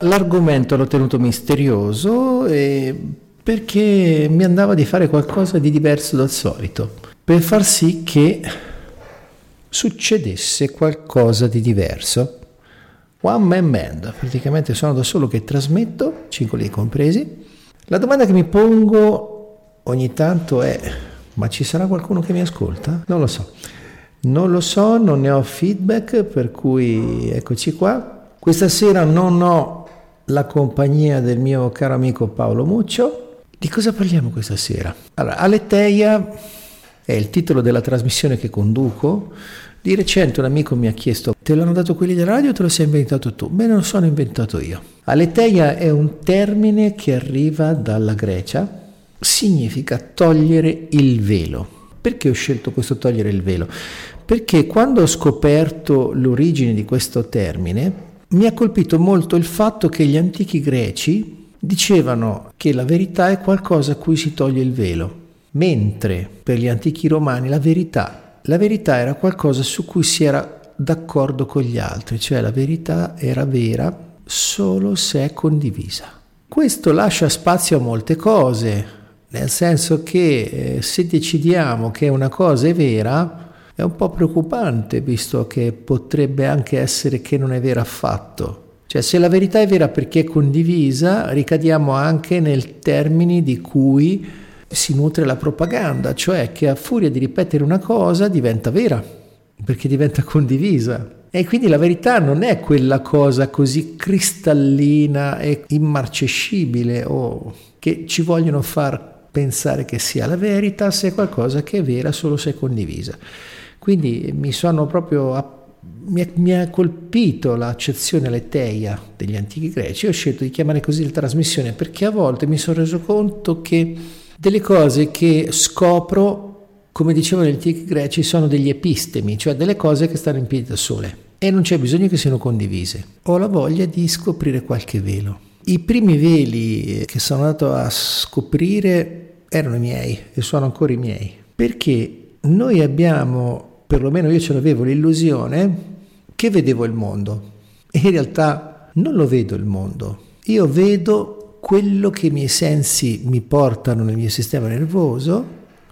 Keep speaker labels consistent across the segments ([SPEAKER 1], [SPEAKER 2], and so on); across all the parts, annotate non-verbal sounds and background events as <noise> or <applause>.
[SPEAKER 1] L'argomento l'ho tenuto misterioso perché mi andava di fare qualcosa di diverso dal solito, per far sì che succedesse qualcosa di diverso. One man band, praticamente sono da solo che trasmetto, cingoli compresi. La domanda che mi pongo ogni tanto è, ma ci sarà qualcuno che mi ascolta? Non lo so. Non lo so, non ne ho feedback, per cui eccoci qua. Questa sera non ho la compagnia del mio caro amico Paolo Muccio. Di cosa parliamo questa sera? Allora, Aleteia è il titolo della trasmissione che conduco. Di recente un amico mi ha chiesto: Te l'hanno dato quelli della radio o te lo sei inventato tu? Me lo sono inventato io. Aleteia è un termine che arriva dalla Grecia, significa togliere il velo. Perché ho scelto questo togliere il velo? Perché quando ho scoperto l'origine di questo termine, mi ha colpito molto il fatto che gli antichi greci dicevano che la verità è qualcosa a cui si toglie il velo, mentre per gli antichi romani la verità la verità era qualcosa su cui si era d'accordo con gli altri, cioè la verità era vera solo se è condivisa. Questo lascia spazio a molte cose, nel senso che eh, se decidiamo che una cosa è vera, è un po' preoccupante, visto che potrebbe anche essere che non è vera affatto. Cioè, se la verità è vera perché è condivisa, ricadiamo anche nel termine di cui si nutre la propaganda, cioè che a furia di ripetere una cosa diventa vera, perché diventa condivisa. E quindi la verità non è quella cosa così cristallina e immarcescibile o che ci vogliono far pensare che sia la verità, se è qualcosa che è vera solo se è condivisa. Quindi mi sono proprio mi ha, colpito l'accezione leteia degli antichi greci. Ho scelto di chiamare così la trasmissione perché a volte mi sono reso conto che delle cose che scopro, come dicevano gli antichi greci, sono degli epistemi, cioè delle cose che stanno in piedi da sole e non c'è bisogno che siano condivise. Ho la voglia di scoprire qualche velo. I primi veli che sono andato a scoprire erano i miei e sono ancora i miei, perché noi abbiamo, perlomeno io ce l'avevo, l'illusione che vedevo il mondo e in realtà non lo vedo il mondo, io vedo quello che i miei sensi mi portano nel mio sistema nervoso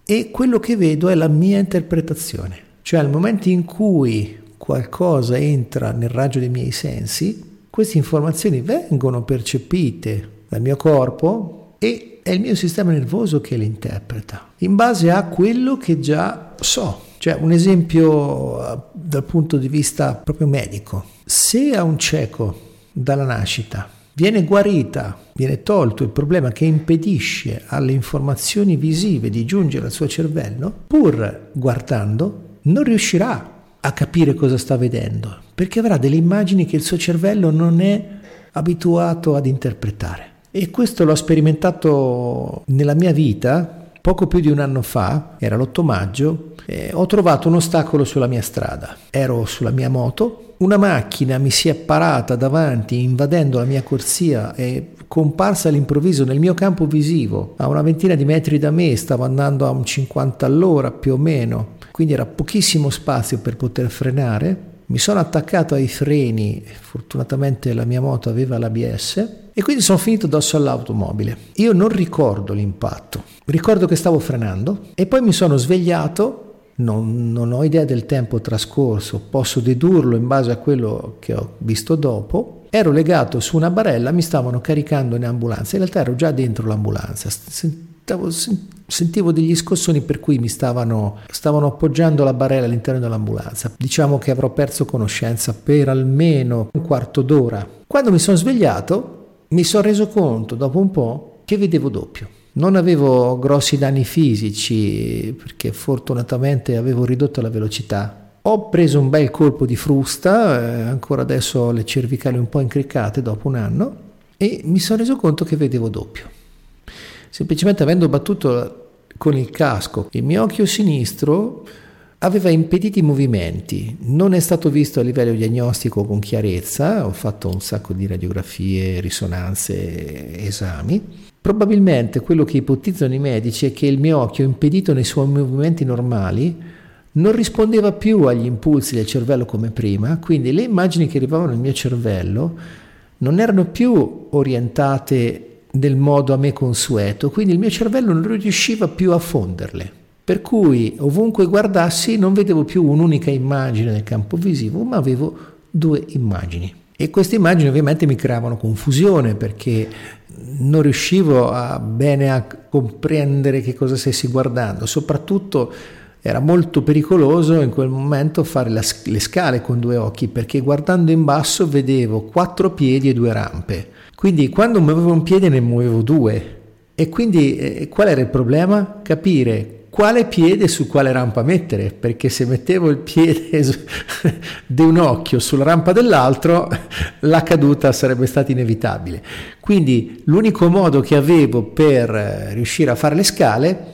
[SPEAKER 1] e quello che vedo è la mia interpretazione. Cioè al momento in cui qualcosa entra nel raggio dei miei sensi, queste informazioni vengono percepite dal mio corpo e è il mio sistema nervoso che le interpreta in base a quello che già so. Cioè un esempio eh, dal punto di vista proprio medico. Se a un cieco dalla nascita Viene guarita, viene tolto il problema che impedisce alle informazioni visive di giungere al suo cervello, pur guardando, non riuscirà a capire cosa sta vedendo, perché avrà delle immagini che il suo cervello non è abituato ad interpretare. E questo l'ho sperimentato nella mia vita poco più di un anno fa, era l'8 maggio, eh, ho trovato un ostacolo sulla mia strada. Ero sulla mia moto, una macchina mi si è parata davanti invadendo la mia corsia e comparsa all'improvviso nel mio campo visivo a una ventina di metri da me, stavo andando a un 50 all'ora più o meno, quindi era pochissimo spazio per poter frenare. Mi sono attaccato ai freni, fortunatamente la mia moto aveva l'ABS e quindi sono finito addosso all'automobile. Io non ricordo l'impatto, ricordo che stavo frenando e poi mi sono svegliato non, non, ho idea del tempo trascorso, posso dedurlo in base a quello che ho visto dopo. Ero legato su una barella, mi stavano caricando in ambulanza, in realtà ero già dentro l'ambulanza, sentivo, sentivo degli scossoni per cui mi stavano, stavano appoggiando la barella all'interno dell'ambulanza. Diciamo che avrò perso conoscenza per almeno un quarto d'ora. Quando mi sono svegliato mi sono reso conto dopo un po' che vedevo doppio. Non avevo grossi danni fisici perché fortunatamente avevo ridotto la velocità. Ho preso un bel colpo di frusta, eh, ancora adesso ho le cervicali un po' incriccate dopo un anno e mi sono reso conto che vedevo doppio. Semplicemente avendo battuto con il casco il mio occhio sinistro aveva impedito i movimenti, non è stato visto a livello diagnostico con chiarezza, ho fatto un sacco di radiografie, risonanze, esami Probabilmente quello che ipotizzano i medici è che il mio occhio, impedito nei suoi movimenti normali, non rispondeva più agli impulsi del cervello come prima, quindi le immagini che arrivavano nel mio cervello non erano più orientate nel modo a me consueto, quindi il mio cervello non riusciva più a fonderle. Per cui ovunque guardassi non vedevo più un'unica immagine nel campo visivo, ma avevo due immagini. E queste immagini ovviamente mi creavano confusione perché non riuscivo a bene a comprendere che cosa stessi guardando, soprattutto era molto pericoloso in quel momento fare la, le scale con due occhi perché guardando in basso vedevo quattro piedi e due rampe. Quindi quando muovevo un piede ne muovevo due. E quindi eh, qual era il problema? Capire quale piede su quale rampa mettere, perché se mettevo il piede <laughs> di un occhio sulla rampa dell'altro, <laughs> la caduta sarebbe stata inevitabile. Quindi l'unico modo che avevo per eh, riuscire a fare le scale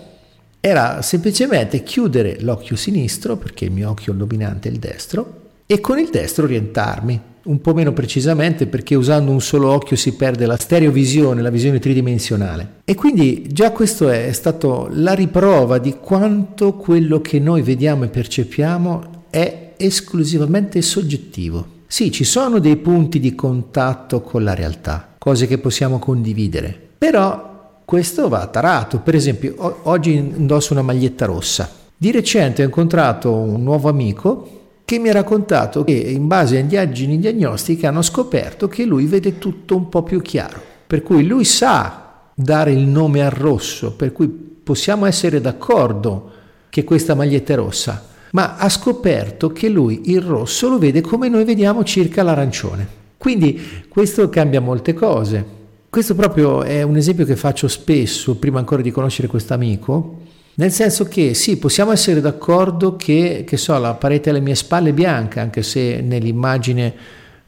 [SPEAKER 1] era semplicemente chiudere l'occhio sinistro, perché il mio occhio dominante è il destro, e con il destro orientarmi, un po' meno precisamente perché usando un solo occhio si perde la stereovisione, la visione tridimensionale. E quindi già questo è stato la riprova di quanto quello che noi vediamo e percepiamo è esclusivamente soggettivo. Sì, ci sono dei punti di contatto con la realtà, cose che possiamo condividere, però questo va tarato. Per esempio, oggi indosso una maglietta rossa. Di recente ho incontrato un nuovo amico che mi ha raccontato che in base a indagini diagnostiche hanno scoperto che lui vede tutto un po' più chiaro. Per cui lui sa dare il nome al rosso, per cui possiamo essere d'accordo che questa maglietta è rossa, ma ha scoperto che lui il rosso lo vede come noi vediamo circa l'arancione. Quindi questo cambia molte cose. Questo proprio è un esempio che faccio spesso, prima ancora di conoscere questo amico, nel senso che sì, possiamo essere d'accordo che, che so, la parete alle mie spalle è bianca, anche se nell'immagine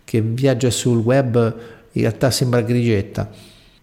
[SPEAKER 1] che viaggia sul web in realtà sembra grigetta,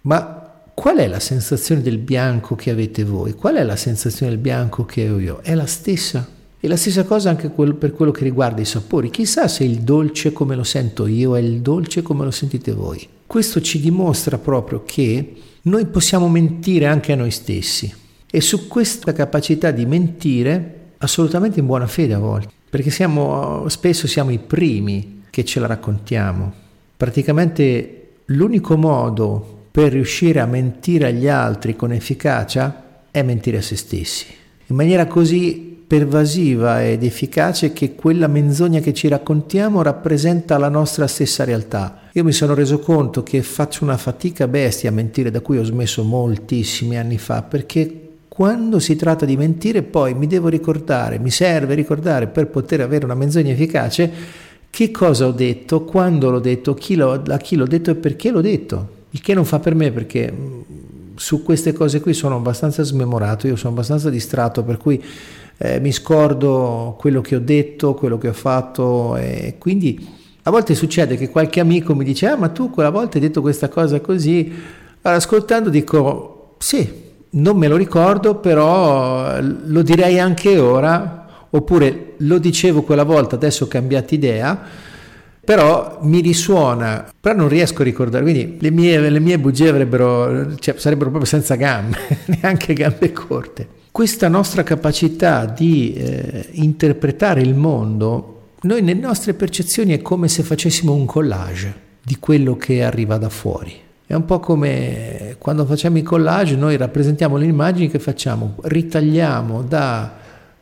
[SPEAKER 1] ma qual è la sensazione del bianco che avete voi? Qual è la sensazione del bianco che ho io? È la stessa. E la stessa cosa anche per quello che riguarda i sapori. Chissà se il dolce come lo sento io è il dolce come lo sentite voi. Questo ci dimostra proprio che noi possiamo mentire anche a noi stessi e su questa capacità di mentire assolutamente in buona fede a volte, perché siamo, spesso siamo i primi che ce la raccontiamo. Praticamente l'unico modo per riuscire a mentire agli altri con efficacia è mentire a se stessi, in maniera così pervasiva ed efficace che quella menzogna che ci raccontiamo rappresenta la nostra stessa realtà. Io mi sono reso conto che faccio una fatica bestia a mentire da cui ho smesso moltissimi anni fa perché quando si tratta di mentire poi mi devo ricordare, mi serve ricordare per poter avere una menzogna efficace che cosa ho detto, quando l'ho detto, chi l'ho, a chi l'ho detto e perché l'ho detto. Il che non fa per me perché mm, su queste cose qui sono abbastanza smemorato, io sono abbastanza distratto per cui eh, mi scordo quello che ho detto, quello che ho fatto e quindi a volte succede che qualche amico mi dice ah ma tu quella volta hai detto questa cosa così, allora, ascoltando dico sì, non me lo ricordo però lo direi anche ora oppure lo dicevo quella volta, adesso ho cambiato idea però mi risuona, però non riesco a ricordare, quindi le mie, le mie bugie avrebbero, cioè, sarebbero proprio senza gambe, <laughs> neanche gambe corte questa nostra capacità di eh, interpretare il mondo, noi nelle nostre percezioni è come se facessimo un collage di quello che arriva da fuori. È un po' come quando facciamo i collage, noi rappresentiamo le immagini che facciamo, ritagliamo da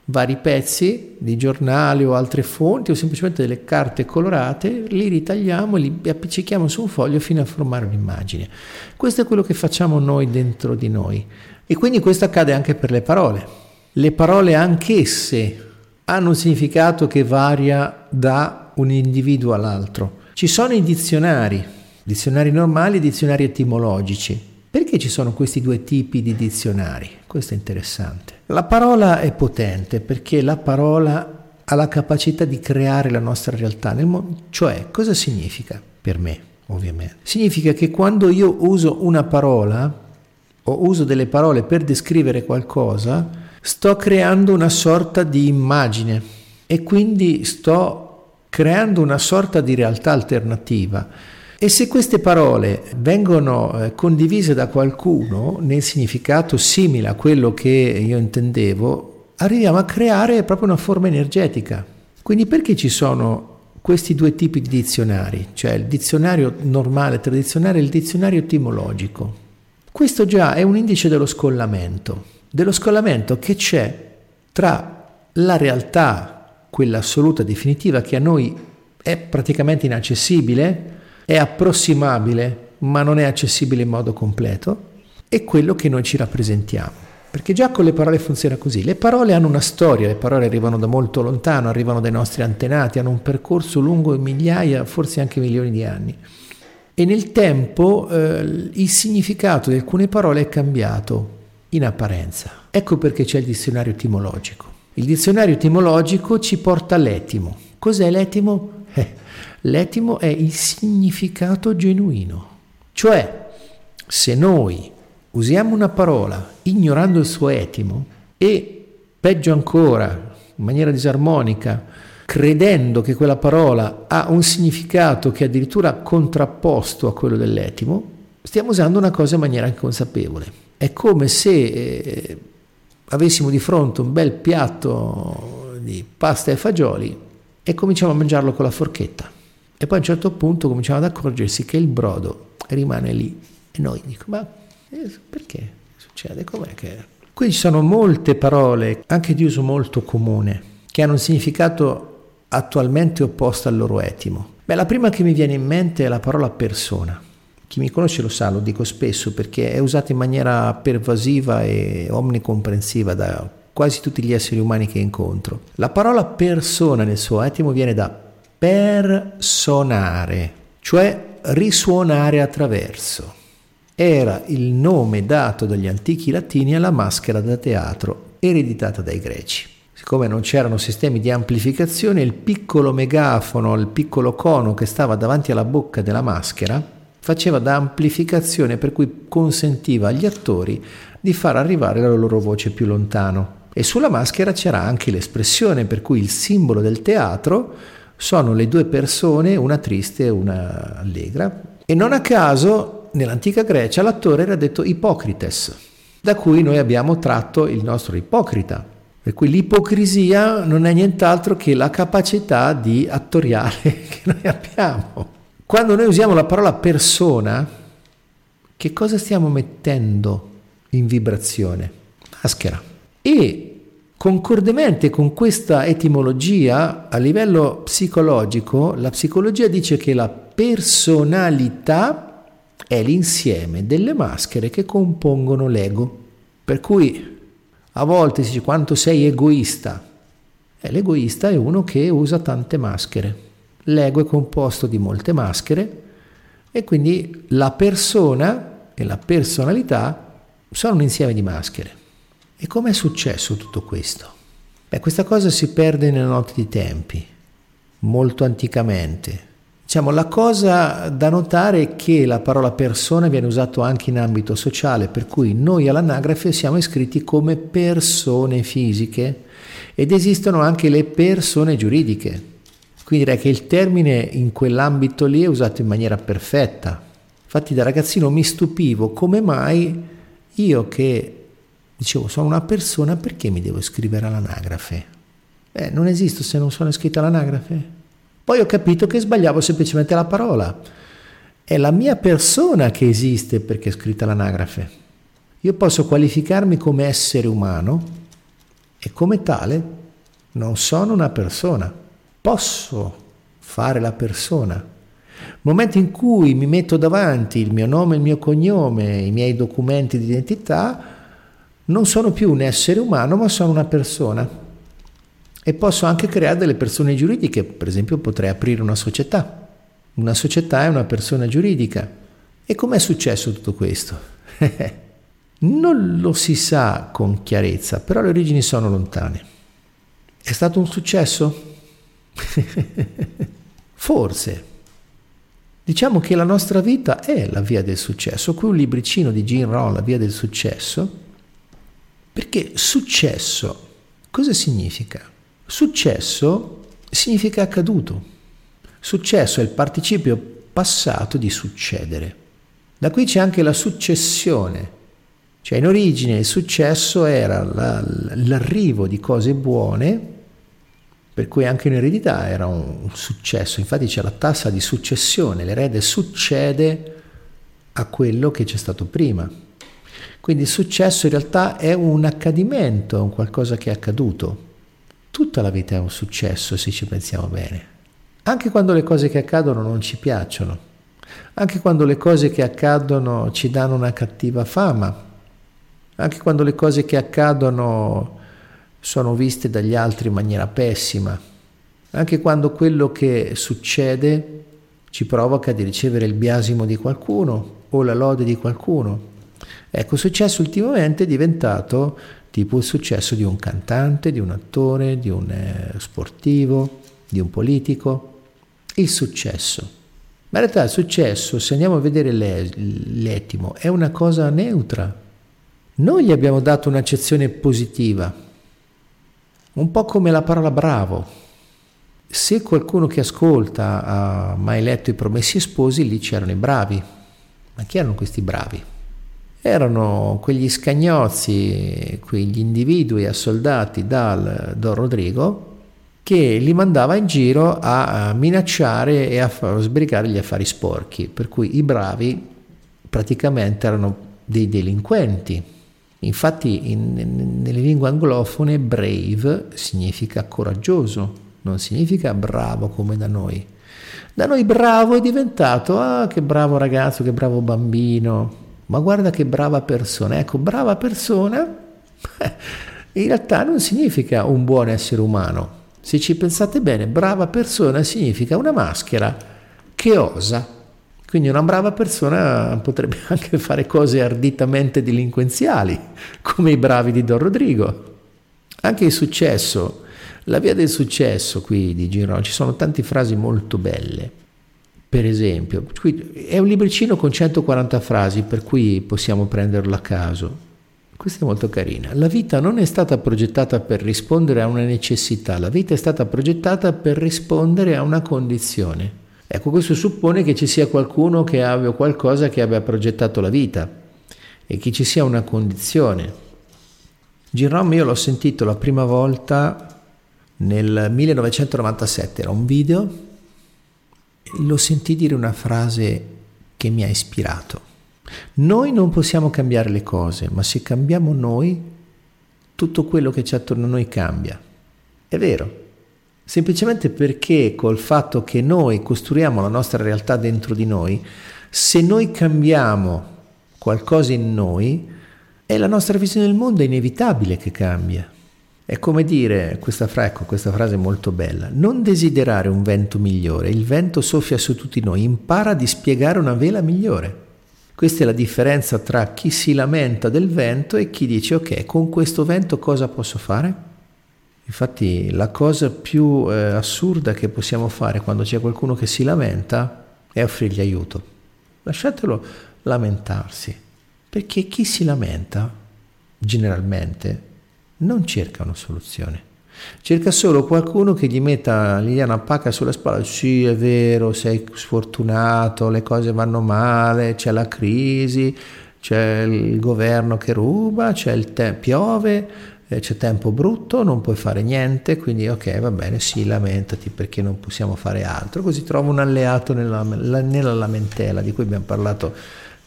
[SPEAKER 1] vari pezzi di giornali o altre fonti o semplicemente delle carte colorate, li ritagliamo e li appiccichiamo su un foglio fino a formare un'immagine. Questo è quello che facciamo noi dentro di noi. E quindi questo accade anche per le parole. Le parole anch'esse hanno un significato che varia da un individuo all'altro. Ci sono i dizionari, dizionari normali e dizionari etimologici. Perché ci sono questi due tipi di dizionari? Questo è interessante. La parola è potente perché la parola ha la capacità di creare la nostra realtà mondo. Cioè, cosa significa per me, ovviamente? Significa che quando io uso una parola, o uso delle parole per descrivere qualcosa, sto creando una sorta di immagine e quindi sto creando una sorta di realtà alternativa. E se queste parole vengono eh, condivise da qualcuno nel significato simile a quello che io intendevo, arriviamo a creare proprio una forma energetica. Quindi perché ci sono questi due tipi di dizionari, cioè il dizionario normale, tradizionale e il dizionario etimologico. Questo già è un indice dello scollamento, dello scollamento che c'è tra la realtà, quella assoluta, definitiva, che a noi è praticamente inaccessibile, è approssimabile, ma non è accessibile in modo completo, e quello che noi ci rappresentiamo. Perché già con le parole funziona così. Le parole hanno una storia, le parole arrivano da molto lontano, arrivano dai nostri antenati, hanno un percorso lungo migliaia, forse anche milioni di anni. E nel tempo eh, il significato di alcune parole è cambiato in apparenza. Ecco perché c'è il dizionario etimologico. Il dizionario etimologico ci porta all'etimo. Cos'è l'etimo? Eh, l'etimo è il significato genuino. Cioè, se noi usiamo una parola ignorando il suo etimo e, peggio ancora, in maniera disarmonica, credendo che quella parola ha un significato che è addirittura contrapposto a quello dell'etimo, stiamo usando una cosa in maniera inconsapevole. È come se eh, avessimo di fronte un bel piatto di pasta e fagioli e cominciamo a mangiarlo con la forchetta. E poi a un certo punto cominciamo ad accorgersi che il brodo rimane lì. E noi dico, ma eh, perché succede? Com'è che... Qui ci sono molte parole, anche di uso molto comune, che hanno un significato attualmente opposto al loro etimo. Beh, la prima che mi viene in mente è la parola persona. Chi mi conosce lo sa, lo dico spesso perché è usata in maniera pervasiva e omnicomprensiva da quasi tutti gli esseri umani che incontro. La parola persona nel suo etimo viene da personare, cioè risuonare attraverso era il nome dato dagli antichi latini alla maschera da teatro ereditata dai greci. Siccome non c'erano sistemi di amplificazione, il piccolo megafono, il piccolo cono che stava davanti alla bocca della maschera faceva da amplificazione per cui consentiva agli attori di far arrivare la loro voce più lontano. E sulla maschera c'era anche l'espressione per cui il simbolo del teatro sono le due persone, una triste e una allegra. E non a caso nell'antica Grecia l'attore era detto Ipocrites, da cui noi abbiamo tratto il nostro ipocrita. Per cui l'ipocrisia non è nient'altro che la capacità di attoriale <laughs> che noi abbiamo. Quando noi usiamo la parola persona, che cosa stiamo mettendo in vibrazione? Maschera. E concordemente con questa etimologia, a livello psicologico, la psicologia dice che la personalità è l'insieme delle maschere che compongono l'ego. Per cui a volte si dice quanto sei egoista. Eh, l'egoista è uno che usa tante maschere. L'ego è composto di molte maschere e quindi la persona e la personalità sono un insieme di maschere. E com'è successo tutto questo? Beh, questa cosa si perde nelle notte di tempi, molto anticamente. Diciamo, la cosa da notare è che la parola persona viene usata anche in ambito sociale, per cui noi all'anagrafe siamo iscritti come persone fisiche ed esistono anche le persone giuridiche. Quindi direi che il termine in quell'ambito lì è usato in maniera perfetta. Infatti da ragazzino mi stupivo come mai io che dicevo sono una persona perché mi devo iscrivere all'anagrafe? Eh, non esisto se non sono iscritto all'anagrafe. Poi ho capito che sbagliavo semplicemente la parola. È la mia persona che esiste perché è scritta l'anagrafe. Io posso qualificarmi come essere umano e come tale non sono una persona. Posso fare la persona. Momento in cui mi metto davanti il mio nome, il mio cognome, i miei documenti di identità, non sono più un essere umano, ma sono una persona e posso anche creare delle persone giuridiche, per esempio potrei aprire una società. Una società è una persona giuridica. E com'è successo tutto questo? <laughs> non lo si sa con chiarezza, però le origini sono lontane. È stato un successo? <laughs> Forse. Diciamo che la nostra vita è la via del successo. Qui un libricino di Gene Rohn, La via del successo, perché successo cosa significa? Successo significa accaduto. Successo è il participio passato di succedere. Da qui c'è anche la successione. Cioè in origine il successo era la, l'arrivo di cose buone per cui anche in eredità era un successo, infatti c'è la tassa di successione, l'erede succede a quello che c'è stato prima. Quindi il successo in realtà è un accadimento, è un qualcosa che è accaduto. Tutta la vita è un successo se ci pensiamo bene. Anche quando le cose che accadono non ci piacciono, anche quando le cose che accadono ci danno una cattiva fama, anche quando le cose che accadono sono viste dagli altri in maniera pessima, anche quando quello che succede ci provoca di ricevere il biasimo di qualcuno o la lode di qualcuno. Ecco, il successo ultimamente è diventato tipo il successo di un cantante, di un attore, di un eh, sportivo, di un politico. Il successo. Ma in realtà il successo, se andiamo a vedere l'etimo, è una cosa neutra. Noi gli abbiamo dato un'accezione positiva, un po' come la parola bravo. Se qualcuno che ascolta ha mai letto i Promessi Sposi, lì c'erano i bravi. Ma chi erano questi bravi? Erano quegli scagnozzi, quegli individui assoldati dal Don Rodrigo che li mandava in giro a minacciare e a sbrigare gli affari sporchi, per cui i bravi praticamente erano dei delinquenti Infatti in, nelle lingue anglofone brave significa coraggioso, non significa bravo come da noi. Da noi bravo è diventato, ah che bravo ragazzo, che bravo bambino, ma guarda che brava persona. Ecco, brava persona in realtà non significa un buon essere umano. Se ci pensate bene, brava persona significa una maschera che osa quindi una brava persona potrebbe <laughs> anche fare cose arditamente delinquenziali, come i bravi di Don Rodrigo. Anche il successo, la via del successo qui di Girone, ci sono tante frasi molto belle. Per esempio, è un libricino con 140 frasi, per cui possiamo prenderlo a caso. Questa è molto carina. La vita non è stata progettata per rispondere a una necessità, la vita è stata progettata per rispondere a una condizione. Ecco, questo suppone che ci sia qualcuno che abbia qualcosa che abbia progettato la vita e che ci sia una condizione. Jerome io l'ho sentito la prima volta nel 1997, era un video, lo sentì dire una frase che mi ha ispirato. Noi non possiamo cambiare le cose, ma se cambiamo noi, tutto quello che c'è attorno a noi cambia. È vero, semplicemente perché col fatto che noi costruiamo la nostra realtà dentro di noi, se noi cambiamo qualcosa in noi, è la nostra visione del mondo è inevitabile che cambia. È come dire, questa, fra, ecco, questa frase è molto bella, non desiderare un vento migliore, il vento soffia su tutti noi, impara a dispiegare una vela migliore. Questa è la differenza tra chi si lamenta del vento e chi dice ok, con questo vento cosa posso fare? Infatti la cosa più eh, assurda che possiamo fare quando c'è qualcuno che si lamenta è offrirgli aiuto. Lasciatelo lamentarsi, perché chi si lamenta generalmente non cerca una soluzione. Cerca solo qualcuno che gli metta una pacca sulla spalla. Sì, è vero, sei sfortunato, le cose vanno male, c'è la crisi, c'è il governo che ruba, c'è il te- piove, eh, c'è tempo brutto, non puoi fare niente, quindi ok, va bene, sì, lamentati perché non possiamo fare altro, così trovo un alleato nella, nella lamentela di cui abbiamo parlato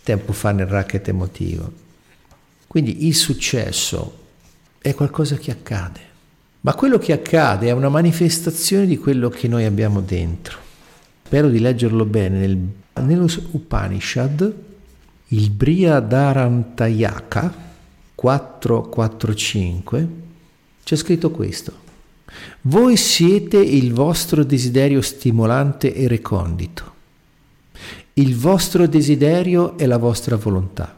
[SPEAKER 1] tempo fa nel racket emotivo. Quindi il successo è qualcosa che accade, ma quello che accade è una manifestazione di quello che noi abbiamo dentro. Spero di leggerlo bene nel, nello Upanishad, il Brihadarantayaka, 445 c'è scritto questo. Voi siete il vostro desiderio stimolante e recondito. Il vostro desiderio è la vostra volontà.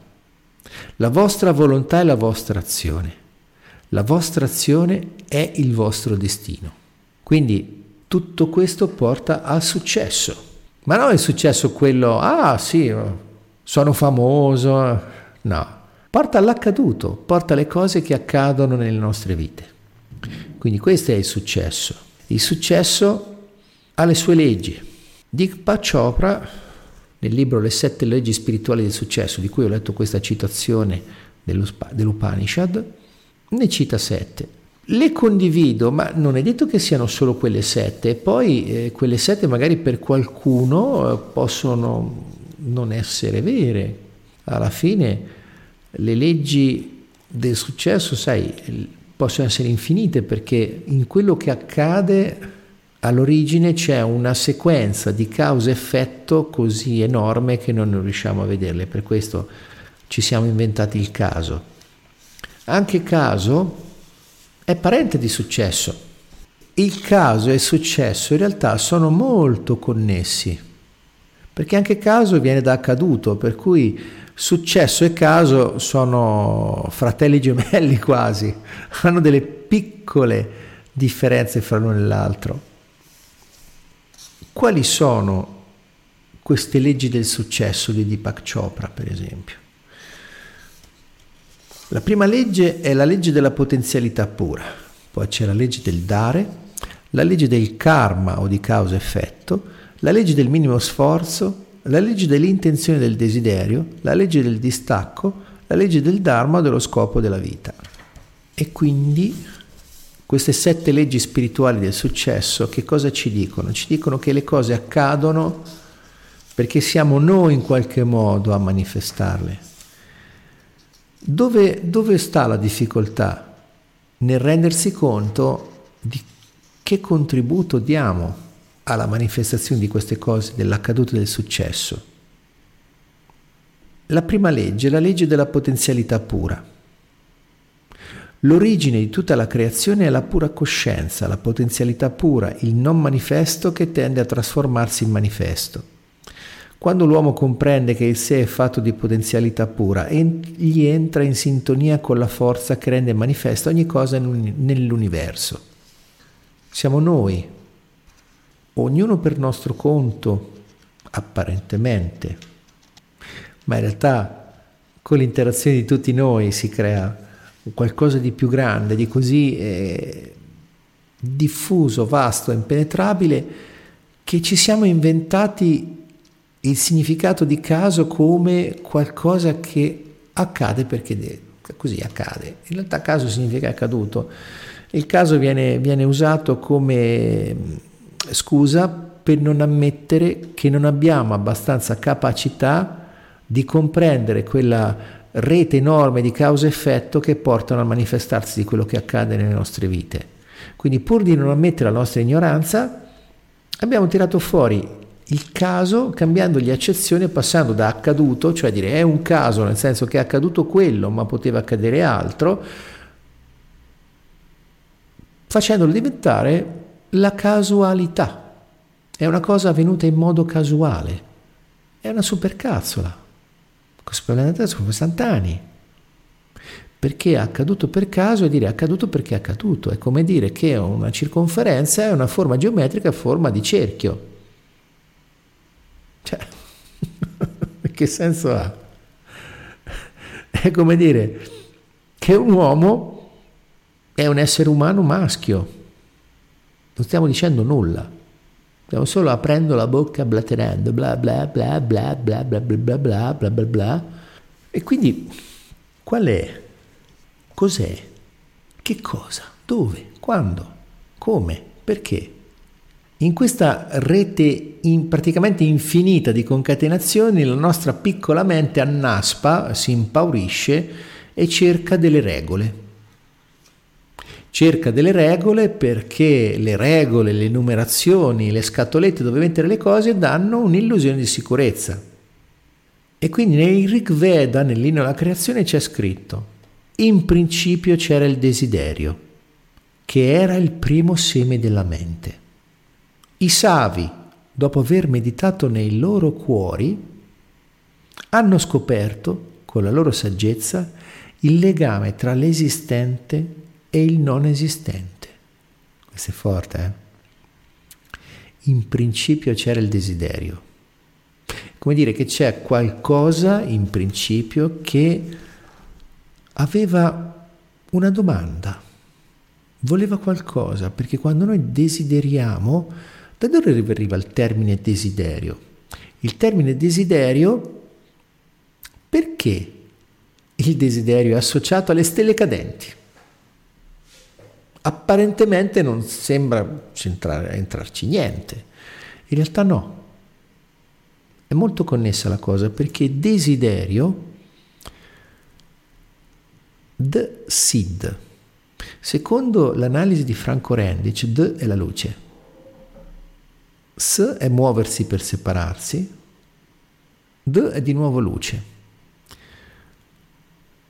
[SPEAKER 1] La vostra volontà è la vostra azione. La vostra azione è il vostro destino. Quindi tutto questo porta al successo. Ma non è il successo quello, ah sì, sono famoso. No, porta all'accaduto, porta alle cose che accadono nelle nostre vite. Quindi questo è il successo. Il successo ha le sue leggi. Deepak Chopra, nel libro Le sette leggi spirituali del successo, di cui ho letto questa citazione dell'Upanishad, ne cita sette. le condivido, ma non è detto che siano solo quelle sette. Poi eh, quelle sette magari per qualcuno eh, possono non essere vere. Alla fine le leggi del successo, sai, possono essere infinite perché in quello che accade all'origine c'è una sequenza di causa-effetto così enorme che non riusciamo a vederle. Per questo ci siamo inventati il caso. Anche caso è parente di successo. Il caso e il successo in realtà sono molto connessi, perché anche caso viene da accaduto, per cui successo e caso sono fratelli gemelli <laughs> quasi, hanno delle piccole differenze fra l'uno e l'altro. Quali sono queste leggi del successo di Deepak Chopra, per esempio? La prima legge è la legge della potenzialità pura, poi c'è la legge del dare, la legge del karma o di causa-effetto, la legge del minimo sforzo, la legge dell'intenzione del desiderio, la legge del distacco, la legge del dharma dello scopo della vita. E quindi queste sette leggi spirituali del successo che cosa ci dicono? Ci dicono che le cose accadono perché siamo noi in qualche modo a manifestarle. Dove, dove sta la difficoltà? Nel rendersi conto di che contributo diamo alla manifestazione di queste cose, dell'accaduto del successo. La prima legge è la legge della potenzialità pura. L'origine di tutta la creazione è la pura coscienza, la potenzialità pura, il non manifesto che tende a trasformarsi in manifesto. Quando l'uomo comprende che il sé è fatto di potenzialità pura, egli entra in sintonia con la forza che rende manifesta ogni cosa nell'universo. Siamo noi, ognuno per nostro conto, apparentemente, ma in realtà con l'interazione di tutti noi si crea qualcosa di più grande, di così eh, diffuso, vasto, impenetrabile, che ci siamo inventati il significato di caso come qualcosa che accade perché così accade. In realtà caso significa accaduto. Il caso viene, viene usato come mm, scusa per non ammettere che non abbiamo abbastanza capacità di comprendere quella rete enorme di causa-effetto che portano al manifestarsi di quello che accade nelle nostre vite. Quindi pur di non ammettere la nostra ignoranza, abbiamo tirato fuori il caso cambiandogli accezione passando da accaduto, cioè dire è un caso nel senso che è accaduto quello ma poteva accadere altro, facendolo diventare la casualità. È una cosa avvenuta in modo casuale, è una supercazzola. Pianeta sono istantanei. Perché è accaduto per caso e dire è accaduto perché è accaduto. È come dire che una circonferenza è una forma geometrica a forma di cerchio. Cioè, che senso ha? È come dire che un uomo è un essere umano maschio. Non stiamo dicendo nulla. Stiamo solo aprendo la bocca, blatterando, bla bla bla bla bla bla bla bla bla bla bla bla. E quindi qual è? Cos'è? Che cosa? Dove? Quando? Come? Perché? In questa rete in praticamente infinita di concatenazioni la nostra piccola mente annaspa, si impaurisce e cerca delle regole. Cerca delle regole perché le regole, le numerazioni, le scatolette dove mettere le cose danno un'illusione di sicurezza. E quindi nel Rig Veda, nell'inno alla creazione, c'è scritto, in principio c'era il desiderio, che era il primo seme della mente. I savi, dopo aver meditato nei loro cuori, hanno scoperto, con la loro saggezza, il legame tra l'esistente e il non esistente. Questo è forte, eh? In principio c'era il desiderio. Come dire che c'è qualcosa in principio che aveva una domanda, voleva qualcosa, perché quando noi desideriamo, da dove arriva il termine desiderio? Il termine desiderio perché il desiderio è associato alle stelle cadenti. apparentemente non sembra entrarci niente. In realtà no. È molto connessa la cosa perché desiderio, seed. Secondo l'analisi di Franco Rendic, D è la luce, S è muoversi per separarsi, D è di nuovo luce.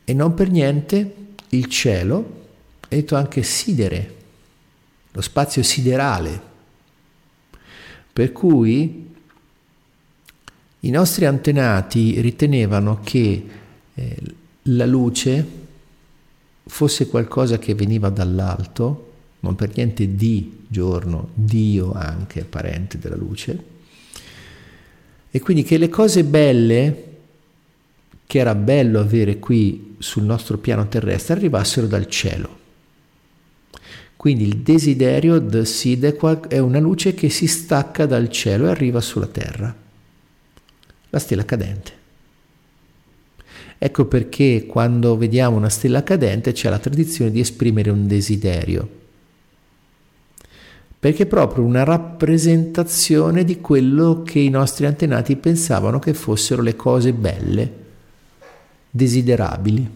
[SPEAKER 1] E non per niente il cielo è detto anche sidere, lo spazio siderale. Per cui i nostri antenati ritenevano che eh, la luce fosse qualcosa che veniva dall'alto, non per niente di giorno, Dio anche parente della luce, e quindi che le cose belle che era bello avere qui sul nostro piano terrestre arrivassero dal cielo. Quindi il desiderio the seed è una luce che si stacca dal cielo e arriva sulla terra, la stella cadente. Ecco perché quando vediamo una stella cadente c'è la tradizione di esprimere un desiderio, perché è proprio una rappresentazione di quello che i nostri antenati pensavano che fossero le cose belle, desiderabili.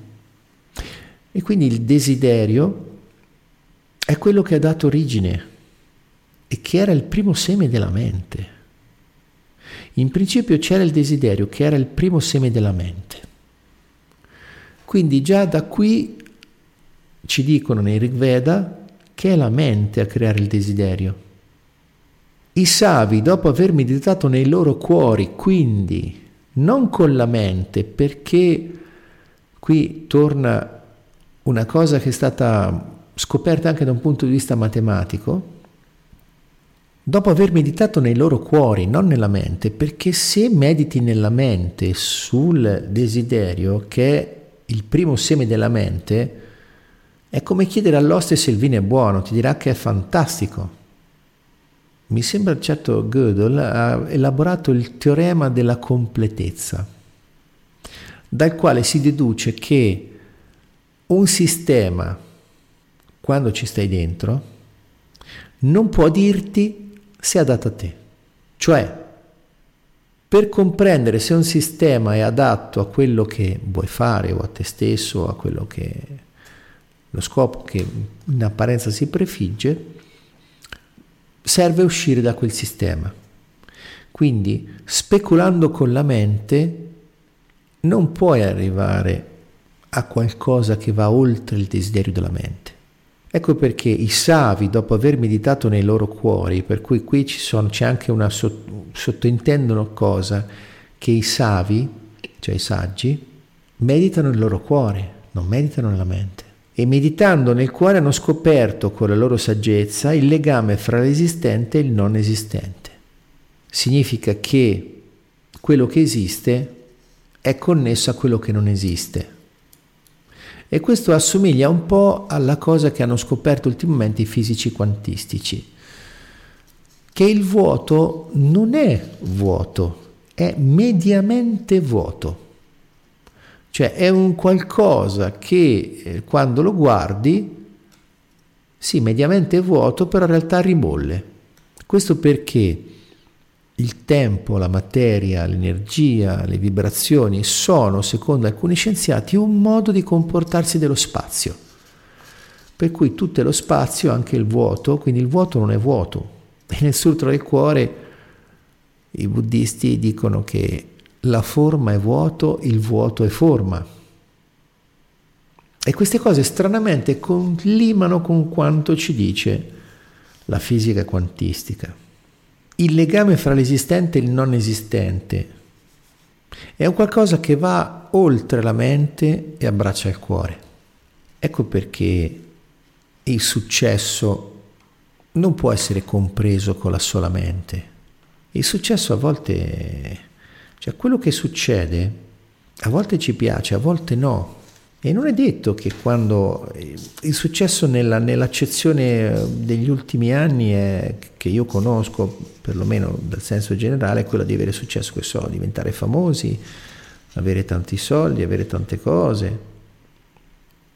[SPEAKER 1] E quindi il desiderio è quello che ha dato origine e che era il primo seme della mente. In principio c'era il desiderio che era il primo seme della mente. Quindi già da qui ci dicono nei Rig Veda che è la mente a creare il desiderio. I savi, dopo aver meditato nei loro cuori, quindi non con la mente, perché qui torna una cosa che è stata scoperta anche da un punto di vista matematico, dopo aver meditato nei loro cuori, non nella mente, perché se mediti nella mente sul desiderio che è il primo seme della mente, è come chiedere all'oste se il vino è buono, ti dirà che è fantastico. Mi sembra certo Gödel ha elaborato il teorema della completezza, dal quale si deduce che un sistema, quando ci stai dentro, non può dirti se è adatto a te. Cioè, per comprendere se un sistema è adatto a quello che vuoi fare o a te stesso o a quello che lo scopo che in apparenza si prefigge, serve uscire da quel sistema. Quindi, speculando con la mente, non puoi arrivare a qualcosa che va oltre il desiderio della mente. Ecco perché i savi, dopo aver meditato nei loro cuori, per cui qui sono, c'è anche una sottointendono cosa, che i savi, cioè i saggi, meditano nel loro cuore, non meditano nella mente. E meditando nel cuore hanno scoperto con la loro saggezza il legame fra l'esistente e il non esistente. Significa che quello che esiste è connesso a quello che non esiste e questo assomiglia un po' alla cosa che hanno scoperto ultimamente i fisici quantistici, che il vuoto non è vuoto, è mediamente vuoto. Cioè è un qualcosa che eh, quando lo guardi, sì, mediamente è vuoto, però in realtà ribolle. Questo perché il tempo, la materia, l'energia, le vibrazioni sono, secondo alcuni scienziati, un modo di comportarsi dello spazio. Per cui tutto è lo spazio, anche il vuoto, quindi il vuoto non è vuoto. E nel Sutra del Cuore i buddhisti dicono che la forma è vuoto, il vuoto è forma. E queste cose stranamente collimano con quanto ci dice la fisica quantistica il legame fra l'esistente e il non esistente è un qualcosa che va oltre la mente e abbraccia il cuore. Ecco perché il successo non può essere compreso con la sola mente. Il successo a volte, cioè quello che succede, a volte ci piace, a volte no. E non è detto che quando il successo nella, nell'accezione degli ultimi anni è, che io conosco, perlomeno dal senso generale, è quello di avere successo, che so, diventare famosi, avere tanti soldi, avere tante cose.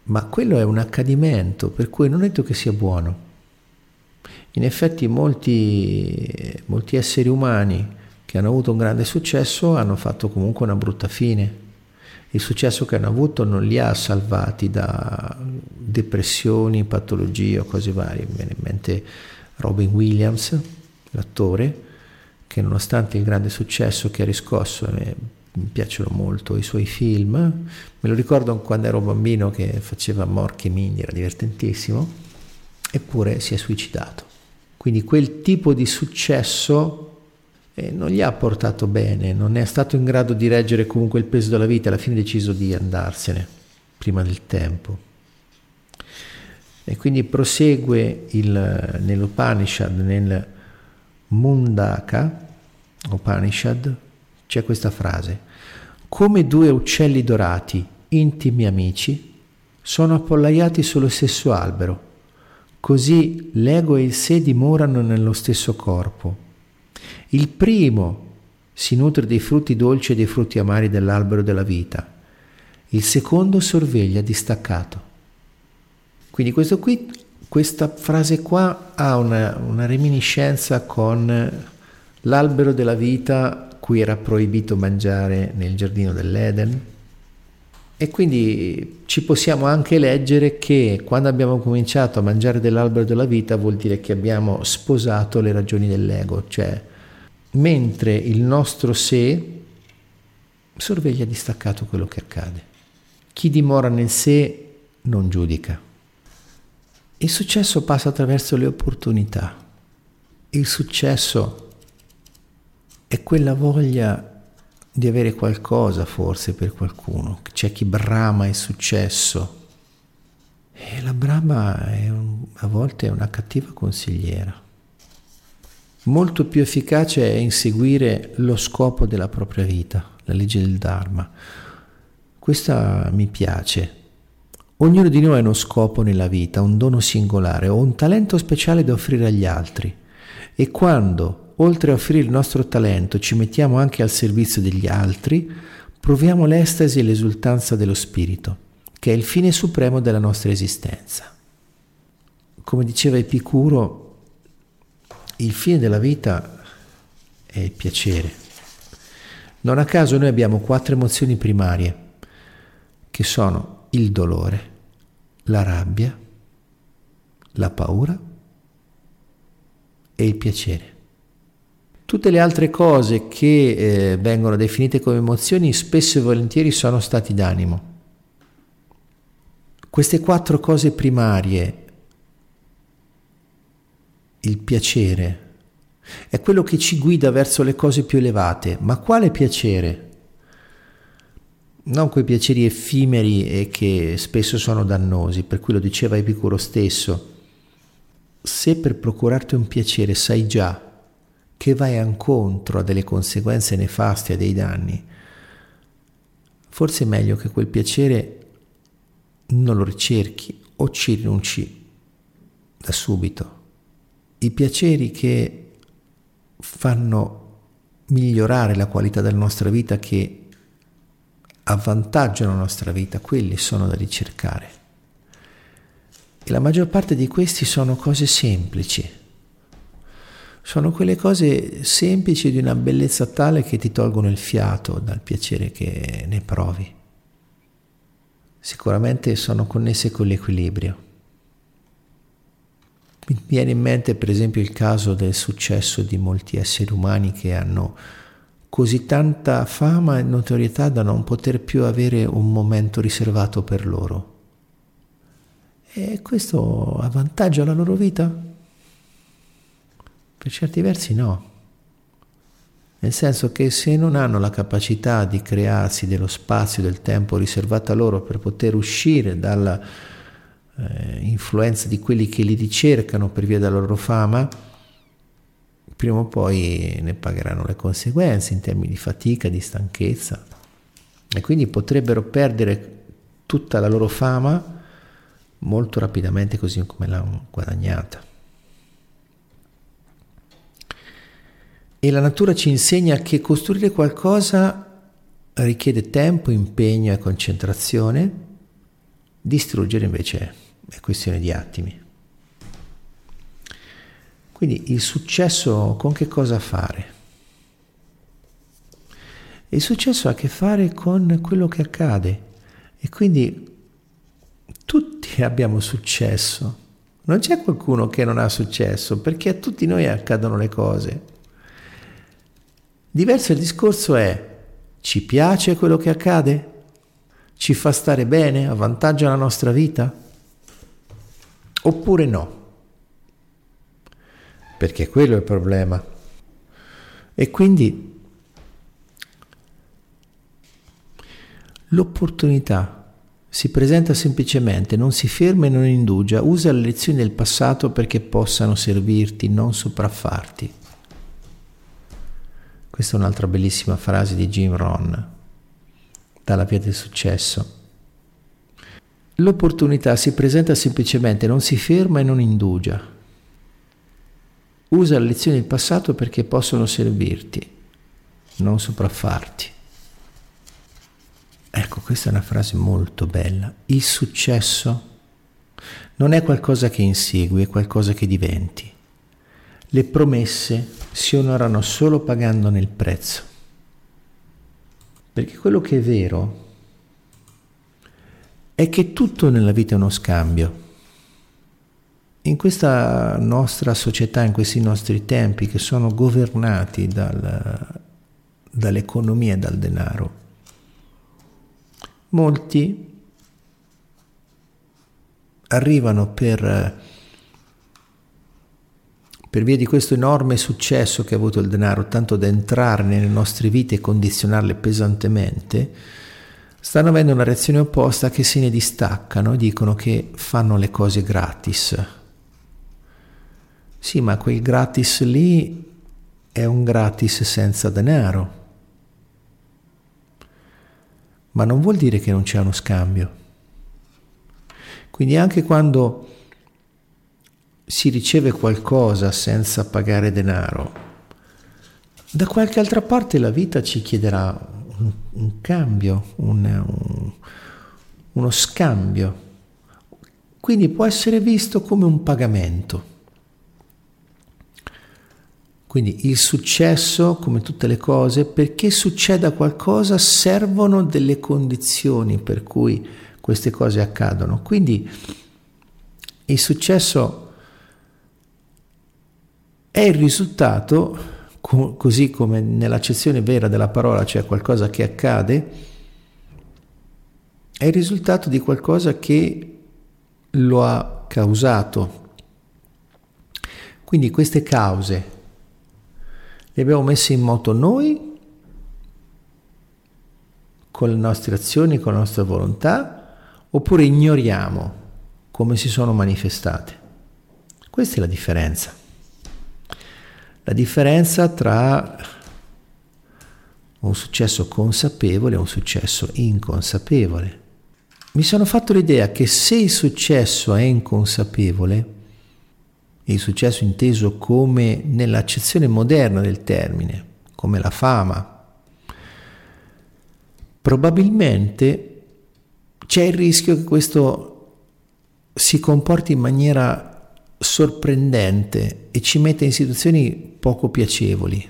[SPEAKER 1] ma quello è un accadimento, per cui non è detto che sia buono. In effetti molti, molti esseri umani che hanno avuto un grande successo hanno fatto comunque una brutta fine. Il successo che hanno avuto non li ha salvati da depressioni, patologie o cose varie. Mi viene in mente Robin Williams, l'attore, che nonostante il grande successo che ha riscosso, mi piacciono molto i suoi film, me lo ricordo quando ero bambino che faceva Morchi Mindy, era divertentissimo, eppure si è suicidato. Quindi quel tipo di successo eh, non gli ha portato bene, non è stato in grado di reggere comunque il peso della vita, alla fine ha deciso di andarsene prima del tempo. E quindi prosegue il, nell'Upanishad, nel Mundaka Upanishad, c'è questa frase, come due uccelli dorati, intimi amici, sono appollaiati sullo stesso albero, così l'ego e il sé dimorano nello stesso corpo. Il primo si nutre dei frutti dolci e dei frutti amari dell'albero della vita, il secondo sorveglia distaccato. Quindi qui, questa frase qua ha una, una reminiscenza con l'albero della vita cui era proibito mangiare nel giardino dell'Eden. E quindi ci possiamo anche leggere che quando abbiamo cominciato a mangiare dell'albero della vita vuol dire che abbiamo sposato le ragioni dell'ego, cioè mentre il nostro sé sorveglia distaccato quello che accade. Chi dimora nel sé non giudica. Il successo passa attraverso le opportunità. Il successo è quella voglia di avere qualcosa forse per qualcuno. C'è chi brama il successo e la brama un, a volte è una cattiva consigliera. Molto più efficace è inseguire lo scopo della propria vita, la legge del Dharma. Questa mi piace. Ognuno di noi ha uno scopo nella vita, un dono singolare o un talento speciale da offrire agli altri. E quando oltre a offrire il nostro talento, ci mettiamo anche al servizio degli altri, proviamo l'estasi e l'esultanza dello spirito, che è il fine supremo della nostra esistenza. Come diceva Epicuro, il fine della vita è il piacere. Non a caso noi abbiamo quattro emozioni primarie, che sono il dolore, la rabbia, la paura e il piacere. Tutte le altre cose che eh, vengono definite come emozioni spesso e volentieri sono stati d'animo. Queste quattro cose primarie, il piacere, è quello che ci guida verso le cose più elevate. Ma quale piacere? Non quei piaceri effimeri e che spesso sono dannosi, per cui lo diceva Epicuro stesso. Se per procurarti un piacere sai già che vai incontro a delle conseguenze nefaste, a dei danni, forse è meglio che quel piacere non lo ricerchi o ci rinunci da subito. I piaceri che fanno migliorare la qualità della nostra vita, che avvantaggiano la nostra vita, quelli sono da ricercare. E la maggior parte di questi sono cose semplici sono quelle cose semplici di una bellezza tale che ti tolgono il fiato dal piacere che ne provi. Sicuramente sono connesse con l'equilibrio. Mi viene in mente per esempio il caso del successo di molti esseri umani che hanno così tanta fama e notorietà da non poter più avere un momento riservato per loro. E questo avvantaggia la loro vita? Per certi versi no. Nel senso che se non hanno la capacità di crearsi dello spazio, del tempo riservato a loro per poter uscire dalla eh, influenza di quelli che li ricercano per via della loro fama, prima o poi ne pagheranno le conseguenze in termini di fatica, di stanchezza e quindi potrebbero perdere tutta la loro fama molto rapidamente così come l'hanno guadagnata. E la natura ci insegna che costruire qualcosa richiede tempo, impegno e concentrazione, Distruggere invece è questione di attimi. Quindi il successo con che cosa fare? Il successo ha a che fare con quello che accade e quindi tutti <laughs> abbiamo successo. Non c'è qualcuno che non ha successo perché a tutti noi accadono le cose. Diverso il discorso è, ci piace quello che accade? Ci fa stare bene? Avvantaggia la nostra vita? Oppure no? Perché quello è il problema. E quindi l'opportunità si presenta semplicemente, non si ferma e non indugia, usa le lezioni del passato perché possano servirti, non sopraffarti. Questa è un'altra bellissima frase di Jim Ron, dalla via del successo. L'opportunità si presenta semplicemente, non si ferma e non indugia. Usa le lezioni del passato perché possono servirti, non sopraffarti. Ecco, questa è una frase molto bella. Il successo non è qualcosa che insegui, è qualcosa che diventi. Le promesse si onorano solo pagandone il prezzo. Perché quello che è vero è che tutto nella vita è uno scambio. In questa nostra società, in questi nostri tempi che sono governati dal, dall'economia e dal denaro, molti arrivano per, per via di questo enorme successo che ha avuto il denaro, tanto da entrare nelle nostre vite e condizionarle pesantemente, stanno avendo una reazione opposta che se ne distaccano e dicono che fanno le cose gratis. Sì, ma quel gratis lì è un gratis senza denaro ma non vuol dire che non c'è uno scambio. Quindi anche quando si riceve qualcosa senza pagare denaro, da qualche altra parte la vita ci chiederà un, un cambio, un, un, uno scambio. Quindi può essere visto come un pagamento. Quindi il successo, come tutte le cose, perché succeda qualcosa servono delle condizioni per cui queste cose accadono. Quindi il successo è il risultato, così come nell'accezione vera della parola c'è qualcosa che accade, è il risultato di qualcosa che lo ha causato. Quindi queste cause le abbiamo messe in moto noi con le nostre azioni, con la nostra volontà, oppure ignoriamo come si sono manifestate. Questa è la differenza. La differenza tra un successo consapevole e un successo inconsapevole. Mi sono fatto l'idea che se il successo è inconsapevole, il successo inteso come nell'accezione moderna del termine, come la fama, probabilmente c'è il rischio che questo si comporti in maniera sorprendente e ci metta in situazioni poco piacevoli.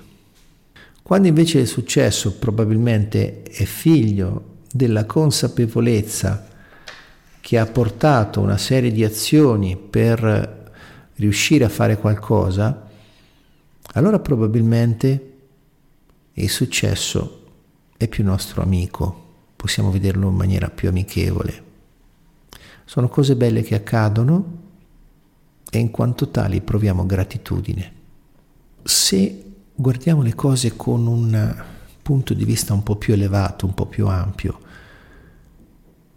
[SPEAKER 1] Quando invece il successo probabilmente è figlio della consapevolezza che ha portato una serie di azioni per riuscire a fare qualcosa, allora probabilmente il successo è più nostro amico, possiamo vederlo in maniera più amichevole. Sono cose belle che accadono e in quanto tali proviamo gratitudine. Se guardiamo le cose con un punto di vista un po' più elevato, un po' più ampio,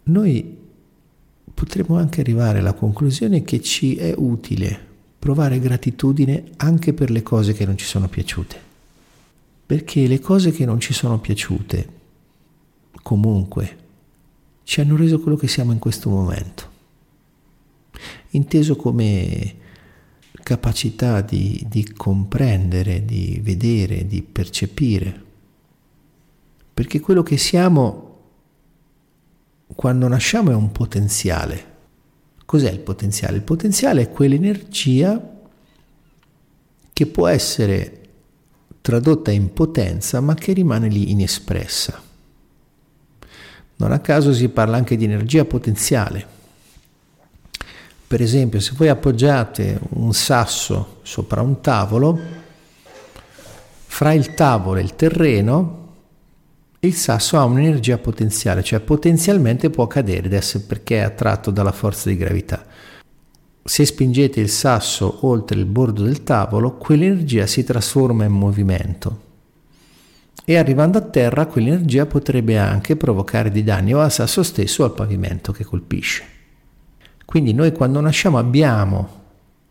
[SPEAKER 1] noi potremmo anche arrivare alla conclusione che ci è utile provare gratitudine anche per le cose che non ci sono piaciute. Perché le cose che non ci sono piaciute, comunque, ci hanno reso quello che siamo in questo momento. Inteso come capacità di, di comprendere, di vedere, di percepire. Perché quello che siamo quando nasciamo è un potenziale. Cos'è il potenziale? Il potenziale è quell'energia che può essere tradotta in potenza ma che rimane lì inespressa. Non a caso si parla anche di energia potenziale. Per esempio, se voi appoggiate un sasso sopra un tavolo, fra il tavolo e il terreno, il sasso ha un'energia potenziale, cioè potenzialmente può cadere perché è attratto dalla forza di gravità. Se spingete il sasso oltre il bordo del tavolo, quell'energia si trasforma in movimento e arrivando a terra quell'energia potrebbe anche provocare dei danni o al sasso stesso o al pavimento che colpisce. Quindi noi quando nasciamo abbiamo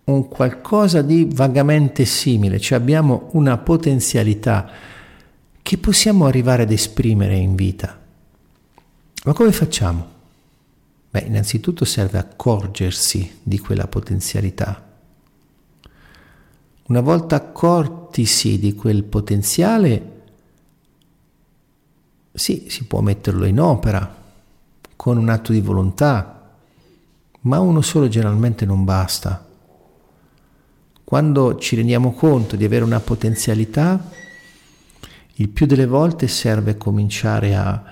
[SPEAKER 1] un qualcosa di vagamente simile, cioè abbiamo una potenzialità che possiamo arrivare ad esprimere in vita. Ma come facciamo? Beh, innanzitutto serve accorgersi di quella potenzialità. Una volta accortisi di quel potenziale, sì, si può metterlo in opera con un atto di volontà, ma uno solo generalmente non basta. Quando ci rendiamo conto di avere una potenzialità, il più delle volte serve cominciare a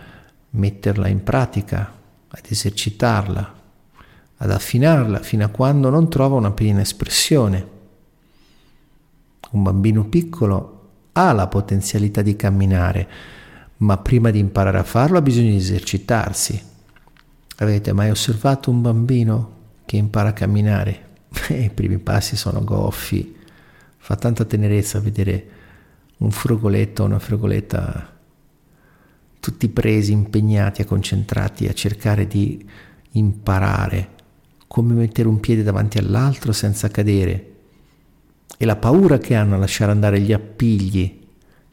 [SPEAKER 1] metterla in pratica, ad esercitarla, ad affinarla fino a quando non trova una piena espressione. Un bambino piccolo ha la potenzialità di camminare, ma prima di imparare a farlo ha bisogno di esercitarsi. Avete mai osservato un bambino che impara a camminare? <laughs> I primi passi sono goffi, fa tanta tenerezza vedere un frugoletto o una frugoletta tutti presi, impegnati, concentrati a cercare di imparare come mettere un piede davanti all'altro senza cadere e la paura che hanno a lasciare andare gli appigli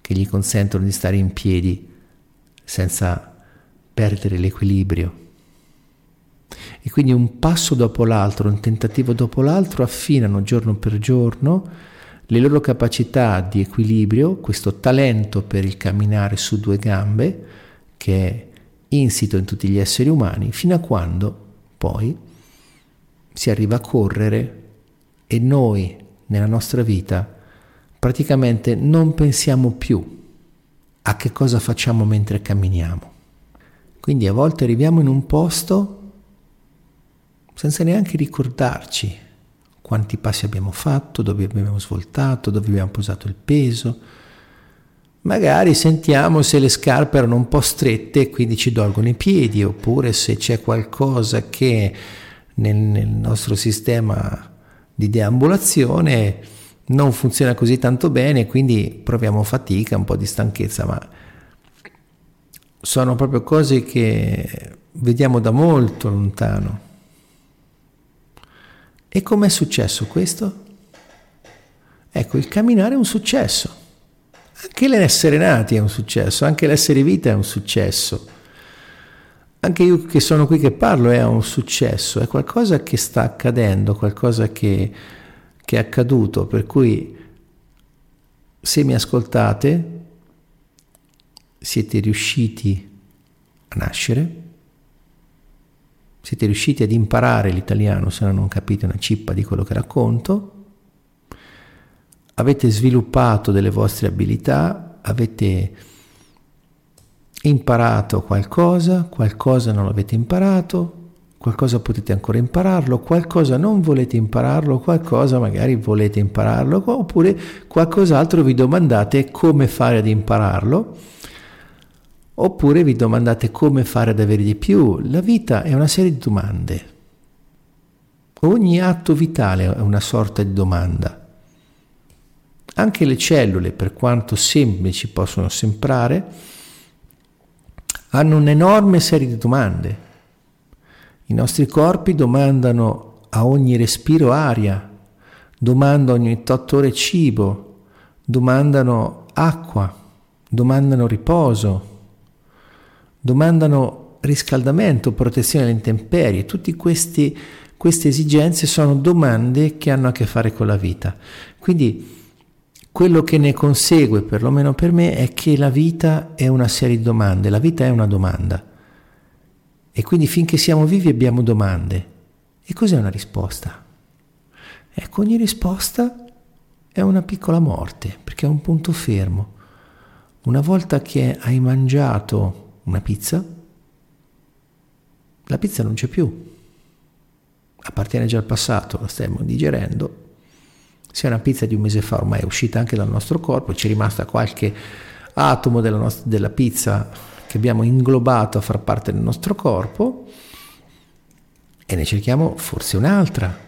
[SPEAKER 1] che gli consentono di stare in piedi senza perdere l'equilibrio. E quindi un passo dopo l'altro, un tentativo dopo l'altro affinano giorno per giorno le loro capacità di equilibrio, questo talento per il camminare su due gambe, che è insito in tutti gli esseri umani, fino a quando poi si arriva a correre e noi nella nostra vita praticamente non pensiamo più a che cosa facciamo mentre camminiamo. Quindi a volte arriviamo in un posto senza neanche ricordarci quanti passi abbiamo fatto, dove abbiamo svoltato, dove abbiamo posato il peso, Magari sentiamo se le scarpe erano un po' strette e quindi ci dolgono i piedi, oppure se c'è qualcosa che nel, nel nostro sistema di deambulazione non funziona così tanto bene, quindi proviamo fatica, un po' di stanchezza, ma sono proprio cose che vediamo da molto lontano. E com'è successo questo? Ecco, il camminare è un successo. Anche l'essere nati è un successo, anche l'essere vita è un successo. Anche io che sono qui che parlo è un successo, è qualcosa che sta accadendo, qualcosa che, che è accaduto, per cui se mi ascoltate siete riusciti a nascere, siete riusciti ad imparare l'italiano se non capite una cippa di quello che racconto, avete sviluppato delle vostre abilità, avete imparato qualcosa, qualcosa non avete imparato, qualcosa potete ancora impararlo, qualcosa non volete impararlo, qualcosa magari volete impararlo, oppure qualcos'altro vi domandate come fare ad impararlo, oppure vi domandate come fare ad avere di più. La vita è una serie di domande. Ogni atto vitale è una sorta di domanda. Anche le cellule, per quanto semplici possono sembrare, hanno un'enorme serie di domande. I nostri corpi domandano a ogni respiro aria, domandano ogni otto ore cibo, domandano acqua, domandano riposo, domandano riscaldamento, protezione alle intemperie. Tutte queste esigenze sono domande che hanno a che fare con la vita. Quindi quello che ne consegue, perlomeno per me, è che la vita è una serie di domande, la vita è una domanda. E quindi finché siamo vivi abbiamo domande. E cos'è una risposta? Ecco, ogni risposta è una piccola morte, perché è un punto fermo. Una volta che hai mangiato una pizza, la pizza non c'è più, appartiene già al passato, la stiamo digerendo. Se una pizza di un mese fa ormai è uscita anche dal nostro corpo, ci è rimasta qualche atomo della, nostra, della pizza che abbiamo inglobato a far parte del nostro corpo e ne cerchiamo forse un'altra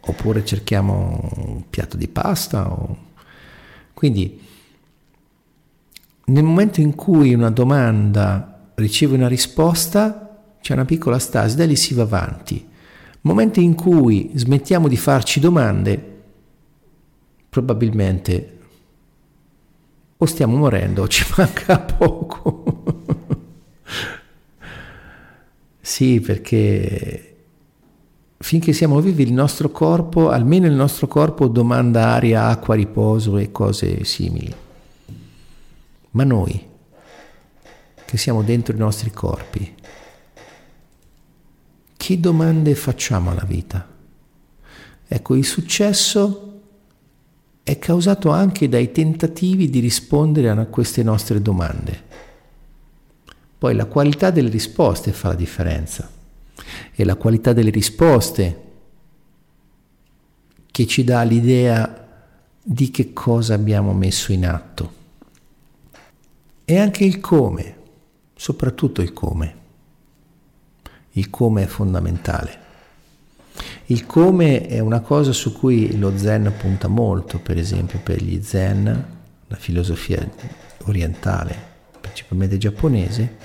[SPEAKER 1] oppure cerchiamo un piatto di pasta. O... Quindi nel momento in cui una domanda riceve una risposta, c'è una piccola stasi, da lì si va avanti. Momento in cui smettiamo di farci domande, probabilmente o stiamo morendo o ci <laughs> manca poco. sì, perché finché siamo vivi il nostro corpo, almeno il nostro corpo domanda aria, acqua, riposo e cose simili. Ma noi, che siamo dentro i nostri corpi, che domande facciamo alla vita? Ecco, il successo è causato anche dai tentativi di rispondere a queste nostre domande. Poi la qualità delle risposte fa la differenza è la qualità delle risposte che ci dà l'idea di che cosa abbiamo messo in atto. E anche il come, soprattutto il come. Il come è fondamentale. Il come è una cosa su cui lo zen punta molto, per esempio per gli zen, la filosofia orientale, principalmente giapponese,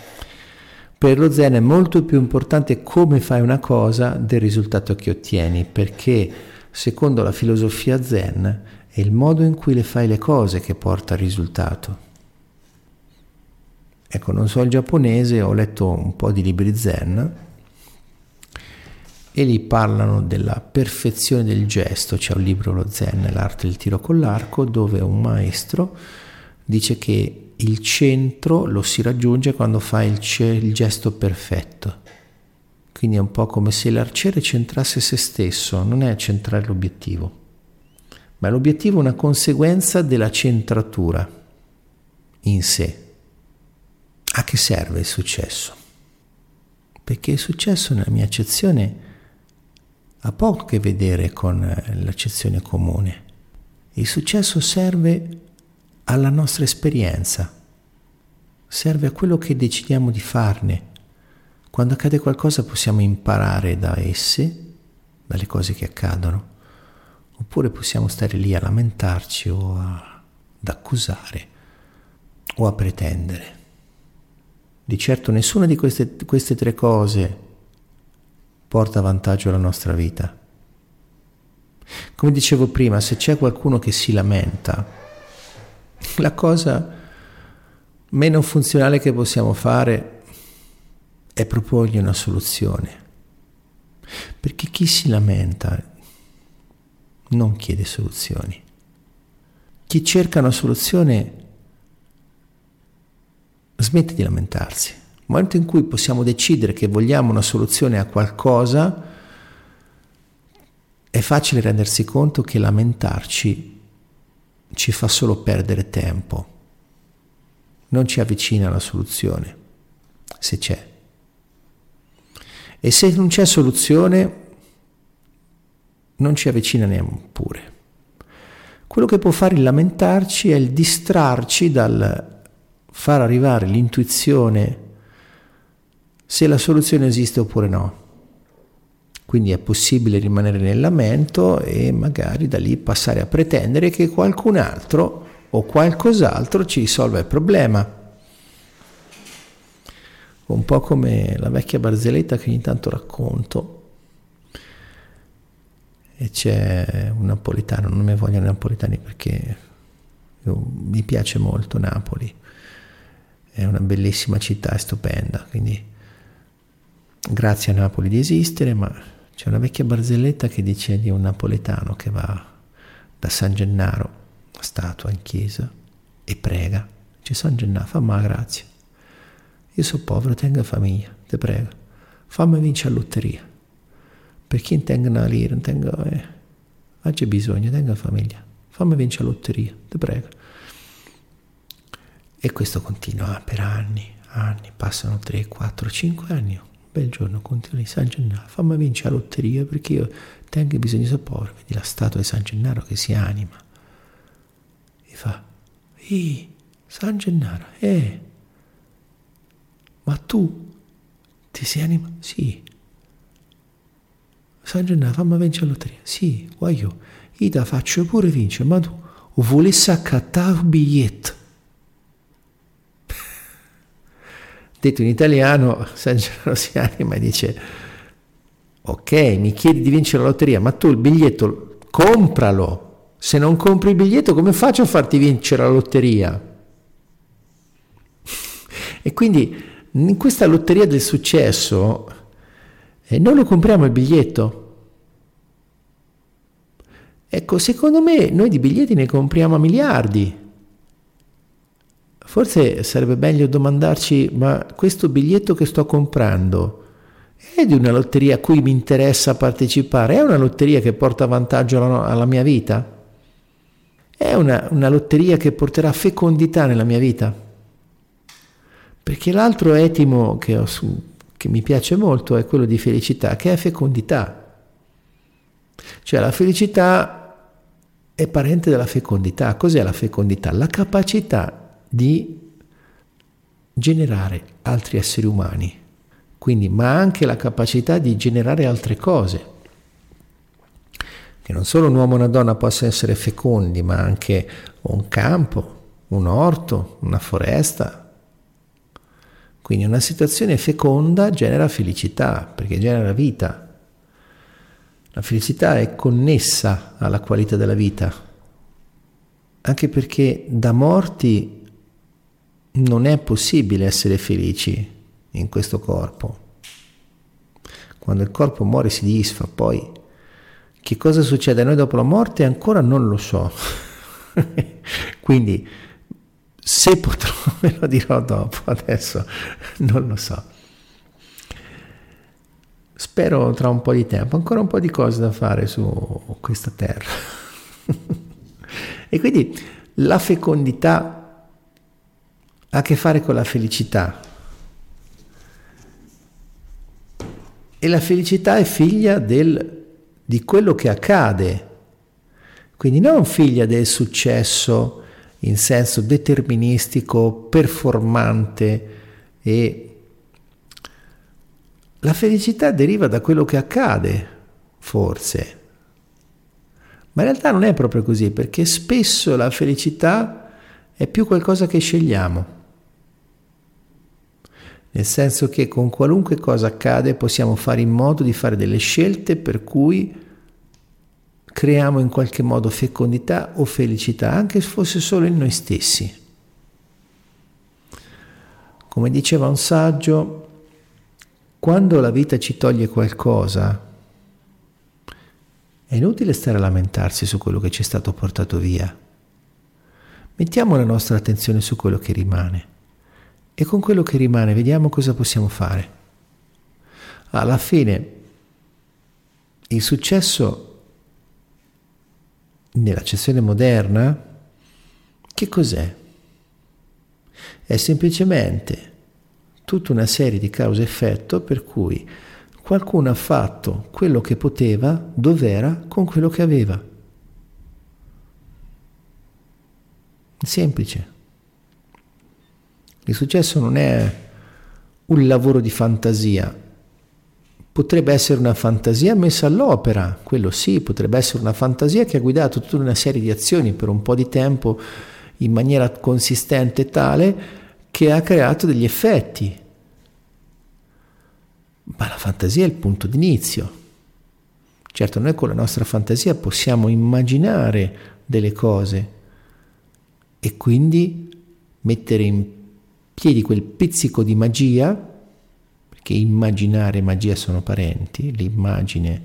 [SPEAKER 1] per lo zen è molto più importante come fai una cosa del risultato che ottieni, perché secondo la filosofia zen è il modo in cui le fai le cose che porta al risultato. Ecco, non so il giapponese, ho letto un po' di libri zen e lì parlano della perfezione del gesto. C'è un libro, lo zen, l'arte del tiro con l'arco, dove un maestro dice che il centro lo si raggiunge quando fa il, il gesto perfetto. Quindi è un po' come se l'arciere centrasse se stesso, non è centrare l'obiettivo, ma l'obiettivo è una conseguenza della centratura in sé. A che serve il successo? Perché il successo nella mia accezione ha poco a che vedere con l'accezione comune. Il successo serve alla nostra esperienza, serve a quello che decidiamo di farne. Quando accade qualcosa possiamo imparare da esse, dalle cose che accadono, oppure possiamo stare lì a lamentarci o a, ad accusare o a pretendere. Di certo nessuna di queste, queste tre cose porta vantaggio alla nostra vita. Come dicevo prima, se c'è qualcuno che si lamenta, la cosa meno funzionale che possiamo fare è proporgli una soluzione. Perché chi si lamenta non chiede soluzioni. Chi cerca una soluzione smette di lamentarsi. Nel momento in cui possiamo decidere che vogliamo una soluzione a qualcosa, è facile rendersi conto che lamentarci ci fa solo perdere tempo, non ci avvicina alla soluzione, se c'è. E se non c'è soluzione, non ci avvicina neppure. Quello che può fare il lamentarci è il distrarci dal far arrivare l'intuizione se la soluzione esiste oppure no. Quindi è possibile rimanere nel lamento e magari da lì passare a pretendere che qualcun altro o qualcos'altro ci risolva il problema. Un po' come la vecchia barzelletta che ogni tanto racconto. E c'è un napolitano, non mi vogliono napolitani perché mi piace molto Napoli. È una bellissima città, è stupenda, quindi grazie a Napoli di esistere, ma c'è una vecchia barzelletta che dice di un napoletano che va da San Gennaro, statua in chiesa, e prega. Dice San Gennaro, fammi grazie. Io sono povero, tenga famiglia, te prego. fammi vincere la lotteria. Per chi tenga una lira, tenga, eh, oggi bisogno, tenga famiglia, fammi vincere la lotteria, ti prego. E questo continua per anni, anni, passano 3, 4, 5 anni. Un bel giorno continua di San Gennaro, fammi vincere la lotteria perché io tengo bisogno di sopporto. Vedi la statua di San Gennaro che si anima. E fa, Ih, San Gennaro, eh, ma tu ti sei animato? Sì. San Gennaro, fammi vincere la lotteria. Sì, voglio, io ti faccio pure vincere, ma tu volessi accattare un biglietto. Detto in italiano, <laughs> San Gennaro si anima e dice, ok, mi chiedi di vincere la lotteria, ma tu il biglietto compralo. Se non compri il biglietto, come faccio a farti vincere la lotteria? <laughs> E quindi in questa lotteria del successo eh, noi lo compriamo il biglietto. Ecco, secondo me noi di biglietti ne compriamo a miliardi. Forse sarebbe meglio domandarci, ma questo biglietto che sto comprando è di una lotteria a cui mi interessa partecipare? È una lotteria che porta vantaggio alla, mia vita? È una, una lotteria che porterà fecondità nella mia vita? Perché l'altro etimo che, ho, che mi piace molto è quello di felicità, che è fecondità. Cioè la felicità è parente della fecondità. Cos'è la fecondità? La capacità di generare altri esseri umani, quindi, ma anche la capacità di generare altre cose. Che non solo un uomo e una donna possano essere fecondi, ma anche un campo, un orto, una foresta, quindi una situazione feconda genera felicità, perché genera vita. La felicità è connessa alla qualità della vita, anche perché da morti non è possibile essere felici in questo corpo. Quando il corpo muore si disfa, poi che cosa succede a noi dopo la morte ancora non lo so. <laughs> Quindi se potrò <laughs> ve lo dirò dopo, adesso non lo so. Spero tra un po' di tempo, ancora un po' di cose da fare su questa terra. <laughs> e quindi la fecondità ha a che fare con la felicità. E la felicità è figlia del, di quello che accade, quindi non figlia del successo in senso deterministico, performante e la felicità deriva da quello che accade, forse. Ma in realtà non è proprio così, perché spesso la felicità è più qualcosa che scegliamo. Nel senso che con qualunque cosa accade possiamo fare in modo di fare delle scelte per cui creiamo in qualche modo fecondità o felicità, anche se fosse solo in noi stessi. Come diceva un saggio, quando la vita ci toglie qualcosa, è inutile stare a lamentarsi su quello che ci è stato portato via. Mettiamo la nostra attenzione su quello che rimane e con quello che rimane vediamo cosa possiamo fare. Alla fine il successo nell'accezione moderna, che cos'è? È semplicemente tutta una serie di causa-effetto per cui qualcuno ha fatto quello che poteva, dov'era, con quello che aveva. Semplice. Il successo non è un lavoro di fantasia, Potrebbe essere una fantasia messa all'opera, quello sì, potrebbe essere una fantasia che ha guidato tutta una serie di azioni per un po' di tempo in maniera consistente tale che ha creato degli effetti. Ma la fantasia è il punto d'inizio. Certo, noi con la nostra fantasia possiamo immaginare delle cose e quindi mettere in piedi quel pizzico di magia che immaginare e magia sono parenti, l'immagine,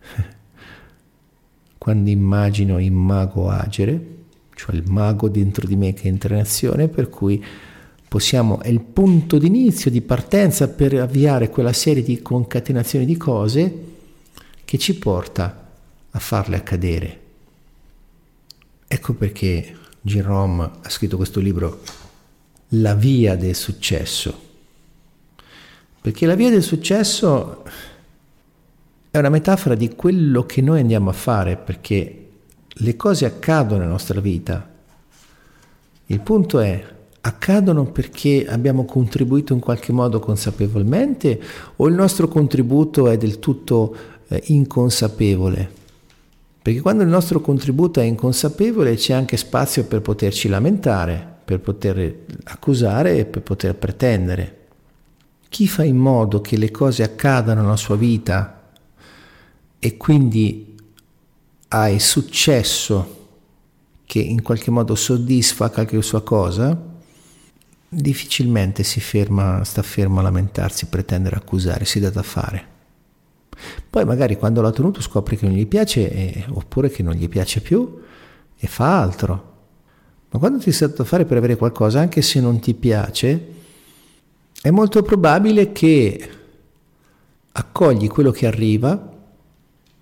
[SPEAKER 1] <laughs> quando immagino immago agere, cioè il mago dentro di me che entra in azione, per cui possiamo, è il punto d'inizio, di partenza per avviare quella serie di concatenazioni di cose che ci porta a farle accadere. Ecco perché Jerome ha scritto questo libro, La via del successo. Perché la via del successo è una metafora di quello che noi andiamo a fare, perché le cose accadono nella nostra vita. Il punto è, accadono perché abbiamo contribuito in qualche modo consapevolmente o il nostro contributo è del tutto eh, inconsapevole? Perché quando il nostro contributo è inconsapevole c'è anche spazio per poterci lamentare, per poter accusare e per poter pretendere. Chi fa in modo che le cose accadano nella sua vita e quindi hai successo che in qualche modo soddisfa qualche sua cosa, difficilmente si ferma, sta fermo a lamentarsi, pretendere accusare, si dà da fare. Poi magari quando l'ha tenuto scopre che non gli piace eh, oppure che non gli piace più e fa altro. Ma quando ti dato da fare per avere qualcosa, anche se non ti piace, è molto probabile che accogli quello che arriva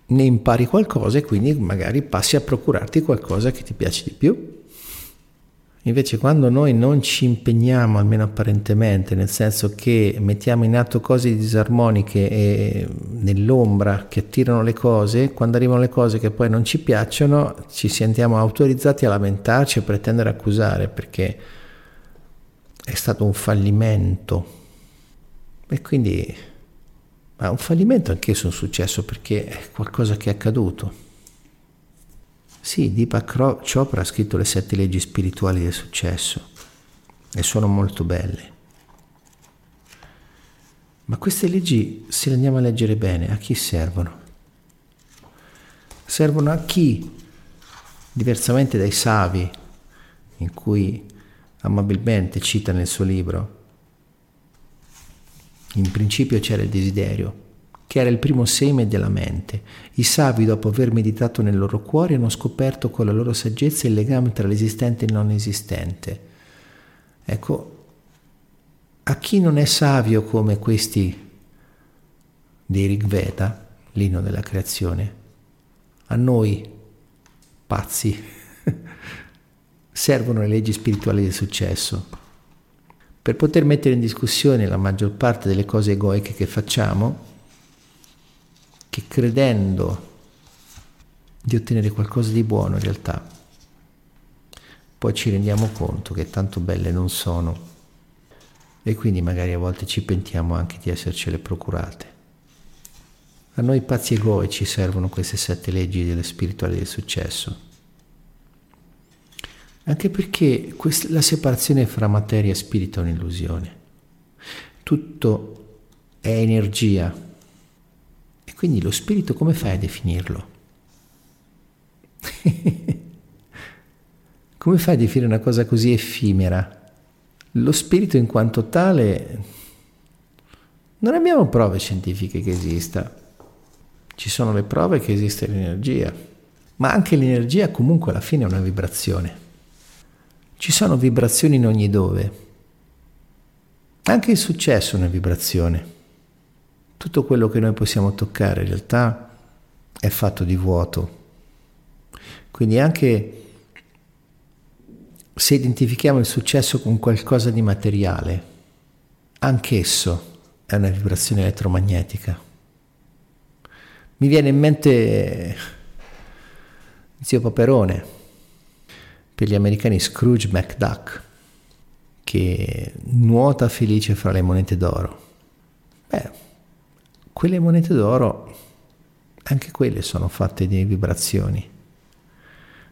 [SPEAKER 1] ne impari qualcosa e quindi magari passi a procurarti qualcosa che ti piace di più. Invece quando noi non ci impegniamo, almeno apparentemente, nel senso che mettiamo in atto cose disarmoniche e nell'ombra che attirano le cose, quando arrivano le cose che poi non ci piacciono, ci sentiamo autorizzati a lamentarci e pretendere accusare perché è stato un fallimento. E quindi ma un fallimento anch'esso è un successo perché è qualcosa che è accaduto. Sì, Deepak Chopra ha scritto le sette leggi spirituali del successo e sono molto belle. Ma queste leggi, se le andiamo a leggere bene, a chi servono? Servono a chi, diversamente dai savi, in cui amabilmente cita nel suo libro, in principio c'era il desiderio, che era il primo seme della mente. I savi, dopo aver meditato nel loro cuore, hanno scoperto con la loro saggezza il legame tra l'esistente e il non esistente. Ecco, a chi non è savio come questi dei Rigveda, l'inno della creazione, a noi, pazzi, <laughs> servono le leggi spirituali del successo per poter mettere in discussione la maggior parte delle cose egoiche che facciamo, che credendo di ottenere qualcosa di buono in realtà, poi ci rendiamo conto che tanto belle non sono e quindi magari a volte ci pentiamo anche di essercele procurate. A noi pazzi egoici servono queste sette leggi delle spirituali del successo anche perché questa, la separazione fra materia e spirito è un'illusione. Tutto è energia. Quindi lo spirito come fai a definirlo? <laughs> come fai a definire una cosa così effimera? Lo spirito in quanto tale non abbiamo prove scientifiche che esista. Ci sono le prove che esiste l'energia, ma anche l'energia comunque alla fine è una vibrazione. Ci sono vibrazioni in ogni dove. Anche il successo è una vibrazione. Tutto quello che noi possiamo toccare in realtà è fatto di vuoto. Quindi anche se identifichiamo il successo con qualcosa di materiale, anch'esso è una vibrazione elettromagnetica. Mi viene in mente zio Paperone per gli americani Scrooge McDuck, che nuota felice fra le monete d'oro. Beh, quelle monete d'oro, anche quelle sono fatte di vibrazioni.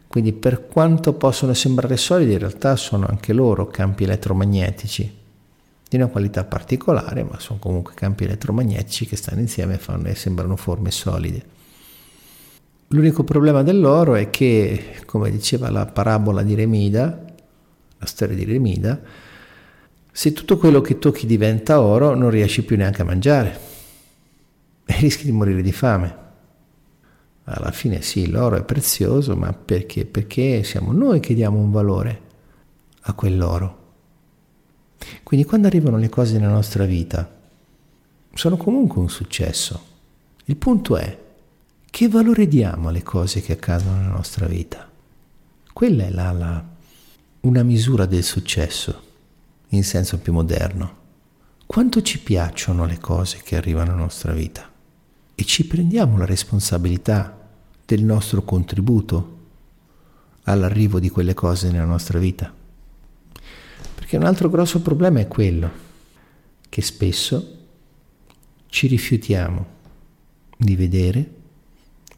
[SPEAKER 1] Quindi per quanto possono sembrare solide, in realtà sono anche loro campi elettromagnetici di una qualità particolare, ma sono comunque campi elettromagnetici che stanno insieme e, fanno, e sembrano forme solide. L'unico problema dell'oro è che, come diceva la parabola di Remida, la storia di Remida, se tutto quello che tocchi diventa oro non riesci più neanche a mangiare e rischi di morire di fame. Alla fine sì, l'oro è prezioso, ma perché? Perché siamo noi che diamo un valore a quell'oro. Quindi quando arrivano le cose nella nostra vita, sono comunque un successo. Il punto è che valore diamo alle cose che accadono nella nostra vita. Quella è la, la, una misura del successo in senso più moderno. Quanto ci piacciono le cose che arrivano nella nostra vita e ci prendiamo la responsabilità del nostro contributo all'arrivo di quelle cose nella nostra vita. Perché un altro grosso problema è quello che spesso ci rifiutiamo di vedere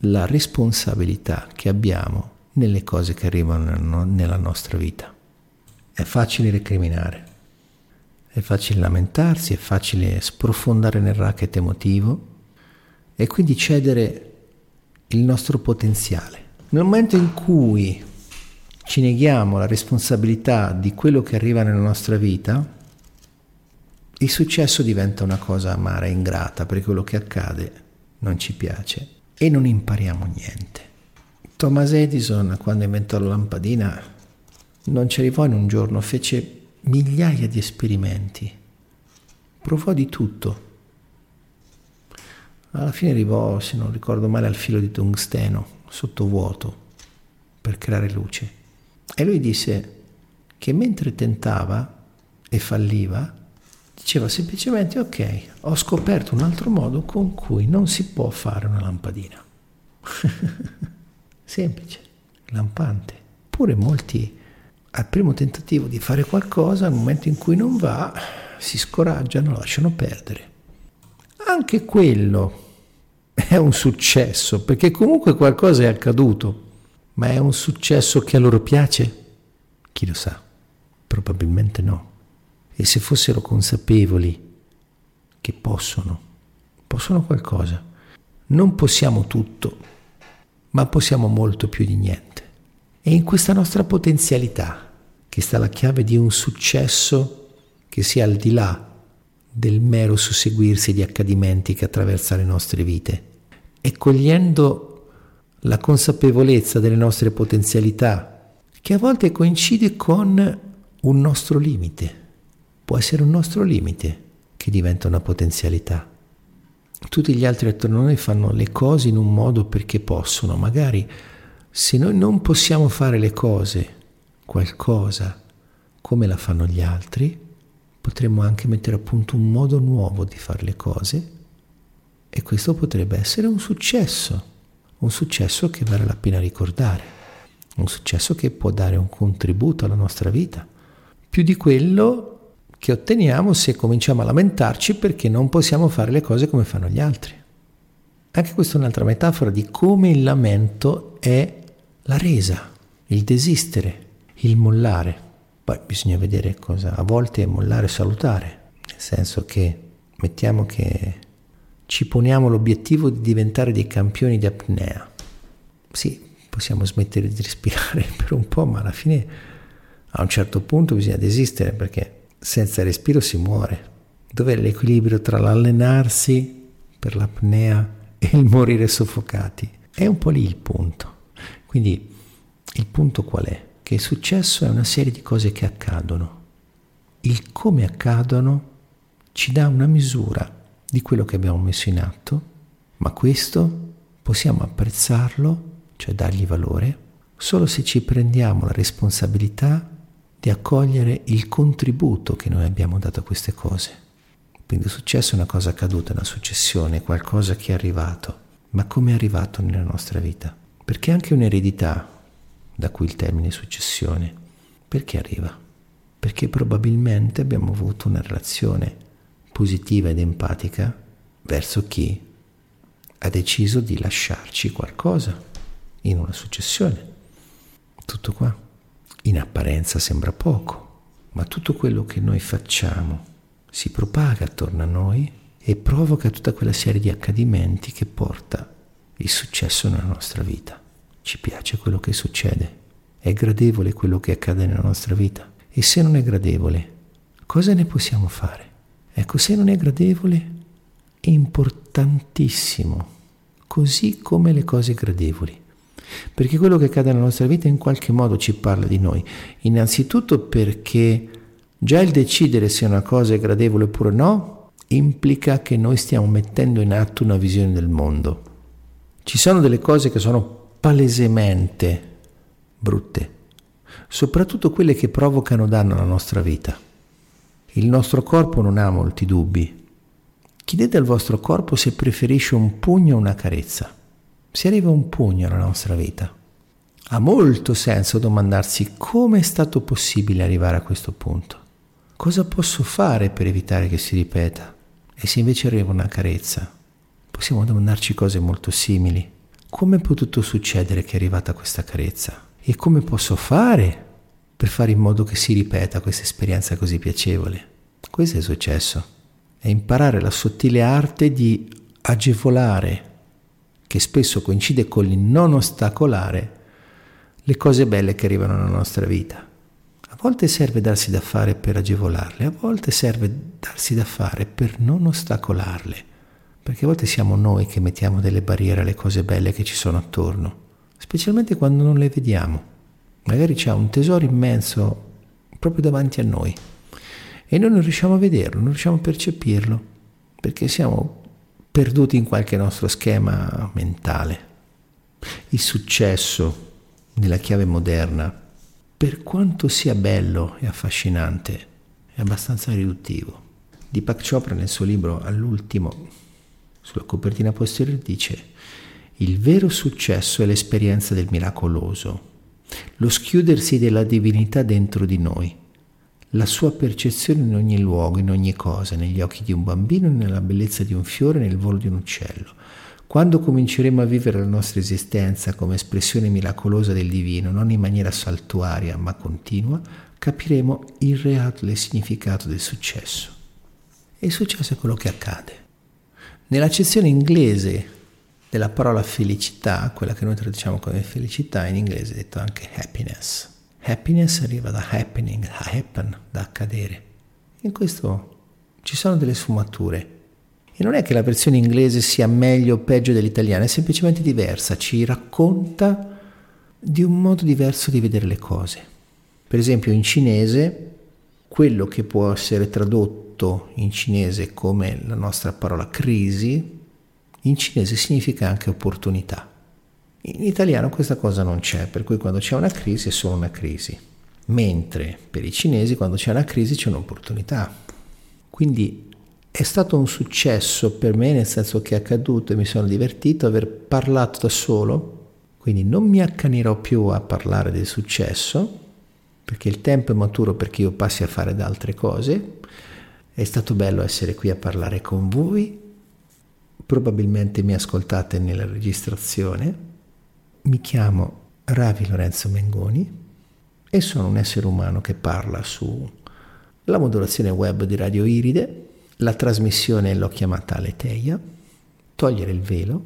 [SPEAKER 1] la responsabilità che abbiamo nelle cose che arrivano nella nostra vita. È facile recriminare, è facile lamentarsi, è facile sprofondare nel racket emotivo e quindi cedere il nostro potenziale. Nel momento in cui ci neghiamo la responsabilità di quello che arriva nella nostra vita, il successo diventa una cosa amara e ingrata perché quello che accade non ci piace e non impariamo niente. Thomas Edison, quando inventò la lampadina, non ci arrivò in un giorno, fece migliaia di esperimenti, provò di tutto. Alla fine arrivò, se non ricordo male, al filo di tungsteno, sottovuoto, per creare luce. E lui disse che mentre tentava e falliva, diceva semplicemente ok, ho scoperto un altro modo con cui non si può fare una lampadina. <laughs> Semplice, lampante. Pure molti al primo tentativo di fare qualcosa, nel momento in cui non va, si scoraggiano, lasciano perdere. Anche quello è un successo, perché comunque qualcosa è accaduto, ma è un successo che a loro piace? Chi lo sa? Probabilmente no e se fossero consapevoli che possono, possono qualcosa. Non possiamo tutto, ma possiamo molto più di niente. E in questa nostra potenzialità che sta la chiave di un successo che sia al di là del mero susseguirsi di accadimenti che attraversa le nostre vite. E cogliendo la consapevolezza delle nostre potenzialità, che a volte coincide con un nostro limite può essere un nostro limite che diventa una potenzialità. Tutti gli altri attorno a noi fanno le cose in un modo perché possono, magari se noi non possiamo fare le cose, qualcosa, come la fanno gli altri, potremmo anche mettere a punto un modo nuovo di fare le cose e questo potrebbe essere un successo, un successo che vale la pena ricordare, un successo che può dare un contributo alla nostra vita, più di quello che otteniamo se cominciamo a lamentarci perché non possiamo fare le cose come fanno gli altri. Anche questa è un'altra metafora di come il lamento è la resa, il desistere, il mollare. Poi bisogna vedere cosa a volte mollare salutare, nel senso che mettiamo che ci poniamo l'obiettivo di diventare dei campioni di apnea. Sì, possiamo smettere di respirare <laughs> per un po', ma alla fine a un certo punto bisogna desistere perché senza respiro si muore. Dov'è l'equilibrio tra l'allenarsi per l'apnea e il morire soffocati? È un po' lì il punto. Quindi il punto qual è? Che il successo è una serie di cose che accadono. Il come accadono ci dà una misura di quello che abbiamo messo in atto, ma questo possiamo apprezzarlo, cioè dargli valore, solo se ci prendiamo la responsabilità di accogliere il contributo che noi abbiamo dato a queste cose. Quindi il successo è una cosa accaduta, una successione, qualcosa che è arrivato, ma come è arrivato nella nostra vita? Perché anche un'eredità, da cui il termine successione, perché arriva? Perché probabilmente abbiamo avuto una relazione positiva ed empatica verso chi ha deciso di lasciarci qualcosa in una successione. Tutto qua. In apparenza sembra poco, ma tutto quello che noi facciamo si propaga attorno a noi e provoca tutta quella serie di accadimenti che porta il successo nella nostra vita. Ci piace quello che succede, è gradevole quello che accade nella nostra vita. E se non è gradevole, cosa ne possiamo fare? Ecco, se non è gradevole, è importantissimo, così come le cose gradevoli perché quello che accade nella nostra vita in qualche modo ci parla di noi. Innanzitutto perché Già il decidere se una cosa è gradevole oppure no implica che noi stiamo mettendo in atto una visione del mondo. Ci sono delle cose che sono palesemente brutte, soprattutto quelle che provocano danno alla nostra vita. Il nostro corpo non ha molti dubbi. Chiedete al vostro corpo se preferisce un pugno o una carezza. Se arriva un pugno alla nostra vita, ha molto senso domandarsi come è stato possibile arrivare a questo punto. Cosa posso fare per evitare che si ripeta? E se invece arriva una carezza, possiamo domandarci cose molto simili. Come è potuto succedere che è arrivata questa carezza? E come posso fare per fare in modo che si ripeta questa esperienza così piacevole? Questo è successo. È imparare la sottile arte di agevolare, che spesso coincide con il non ostacolare, le cose belle che arrivano nella nostra vita. A volte serve darsi da fare per agevolarle, a volte serve darsi da fare per non ostacolarle, perché a volte siamo noi che mettiamo delle barriere alle cose belle che ci sono attorno, specialmente quando non le vediamo. Magari c'è un tesoro immenso proprio davanti a noi e noi non riusciamo a vederlo, non riusciamo a percepirlo, perché siamo perduti in qualche nostro schema mentale. Il successo nella chiave moderna, per quanto sia bello e affascinante, è abbastanza riduttivo. Deepak Chopra nel suo libro all'ultimo, sulla copertina posteriore, dice il vero successo è l'esperienza del miracoloso, lo schiudersi della divinità dentro di noi, la sua percezione in ogni luogo, in ogni cosa, negli occhi di un bambino, nella bellezza di un fiore, nel volo di un uccello. Quando cominceremo a vivere la nostra esistenza come espressione miracolosa del divino, non in maniera saltuaria ma continua, capiremo il reale significato del successo. E il successo è quello che accade. Nell'accezione inglese della parola felicità, quella che noi traduciamo come felicità, in inglese è detto anche happiness. Happiness arriva da happening, da happen, da accadere. In questo ci sono delle sfumature e non è che la versione inglese sia meglio o peggio dell'italiana, è semplicemente diversa, ci racconta di un modo diverso di vedere le cose. Per esempio in cinese, quello che può essere tradotto in cinese come la nostra parola crisi, in cinese significa anche opportunità. In italiano questa cosa non c'è, per cui quando c'è una crisi è solo una crisi, mentre per i cinesi quando c'è una crisi c'è un'opportunità. Quindi è stato un successo per me, nel senso che è accaduto e mi sono divertito aver parlato da solo, quindi non mi accanirò più a parlare del successo, perché il tempo è maturo perché io passi a fare da altre cose. È stato bello essere qui a parlare con voi, probabilmente mi ascoltate nella registrazione. Mi chiamo Ravi Lorenzo Mengoni e sono un essere umano che parla sulla modulazione web di Radio Iride la trasmissione l'ho chiamata Aleteia, togliere il velo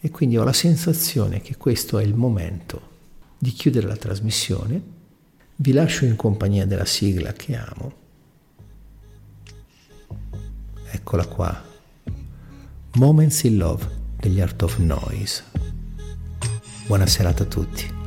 [SPEAKER 1] e quindi ho la sensazione che questo è il momento di chiudere la trasmissione. Vi lascio in compagnia della sigla che amo. Eccola qua. Moments in Love degli Art of Noise. Buona serata a tutti.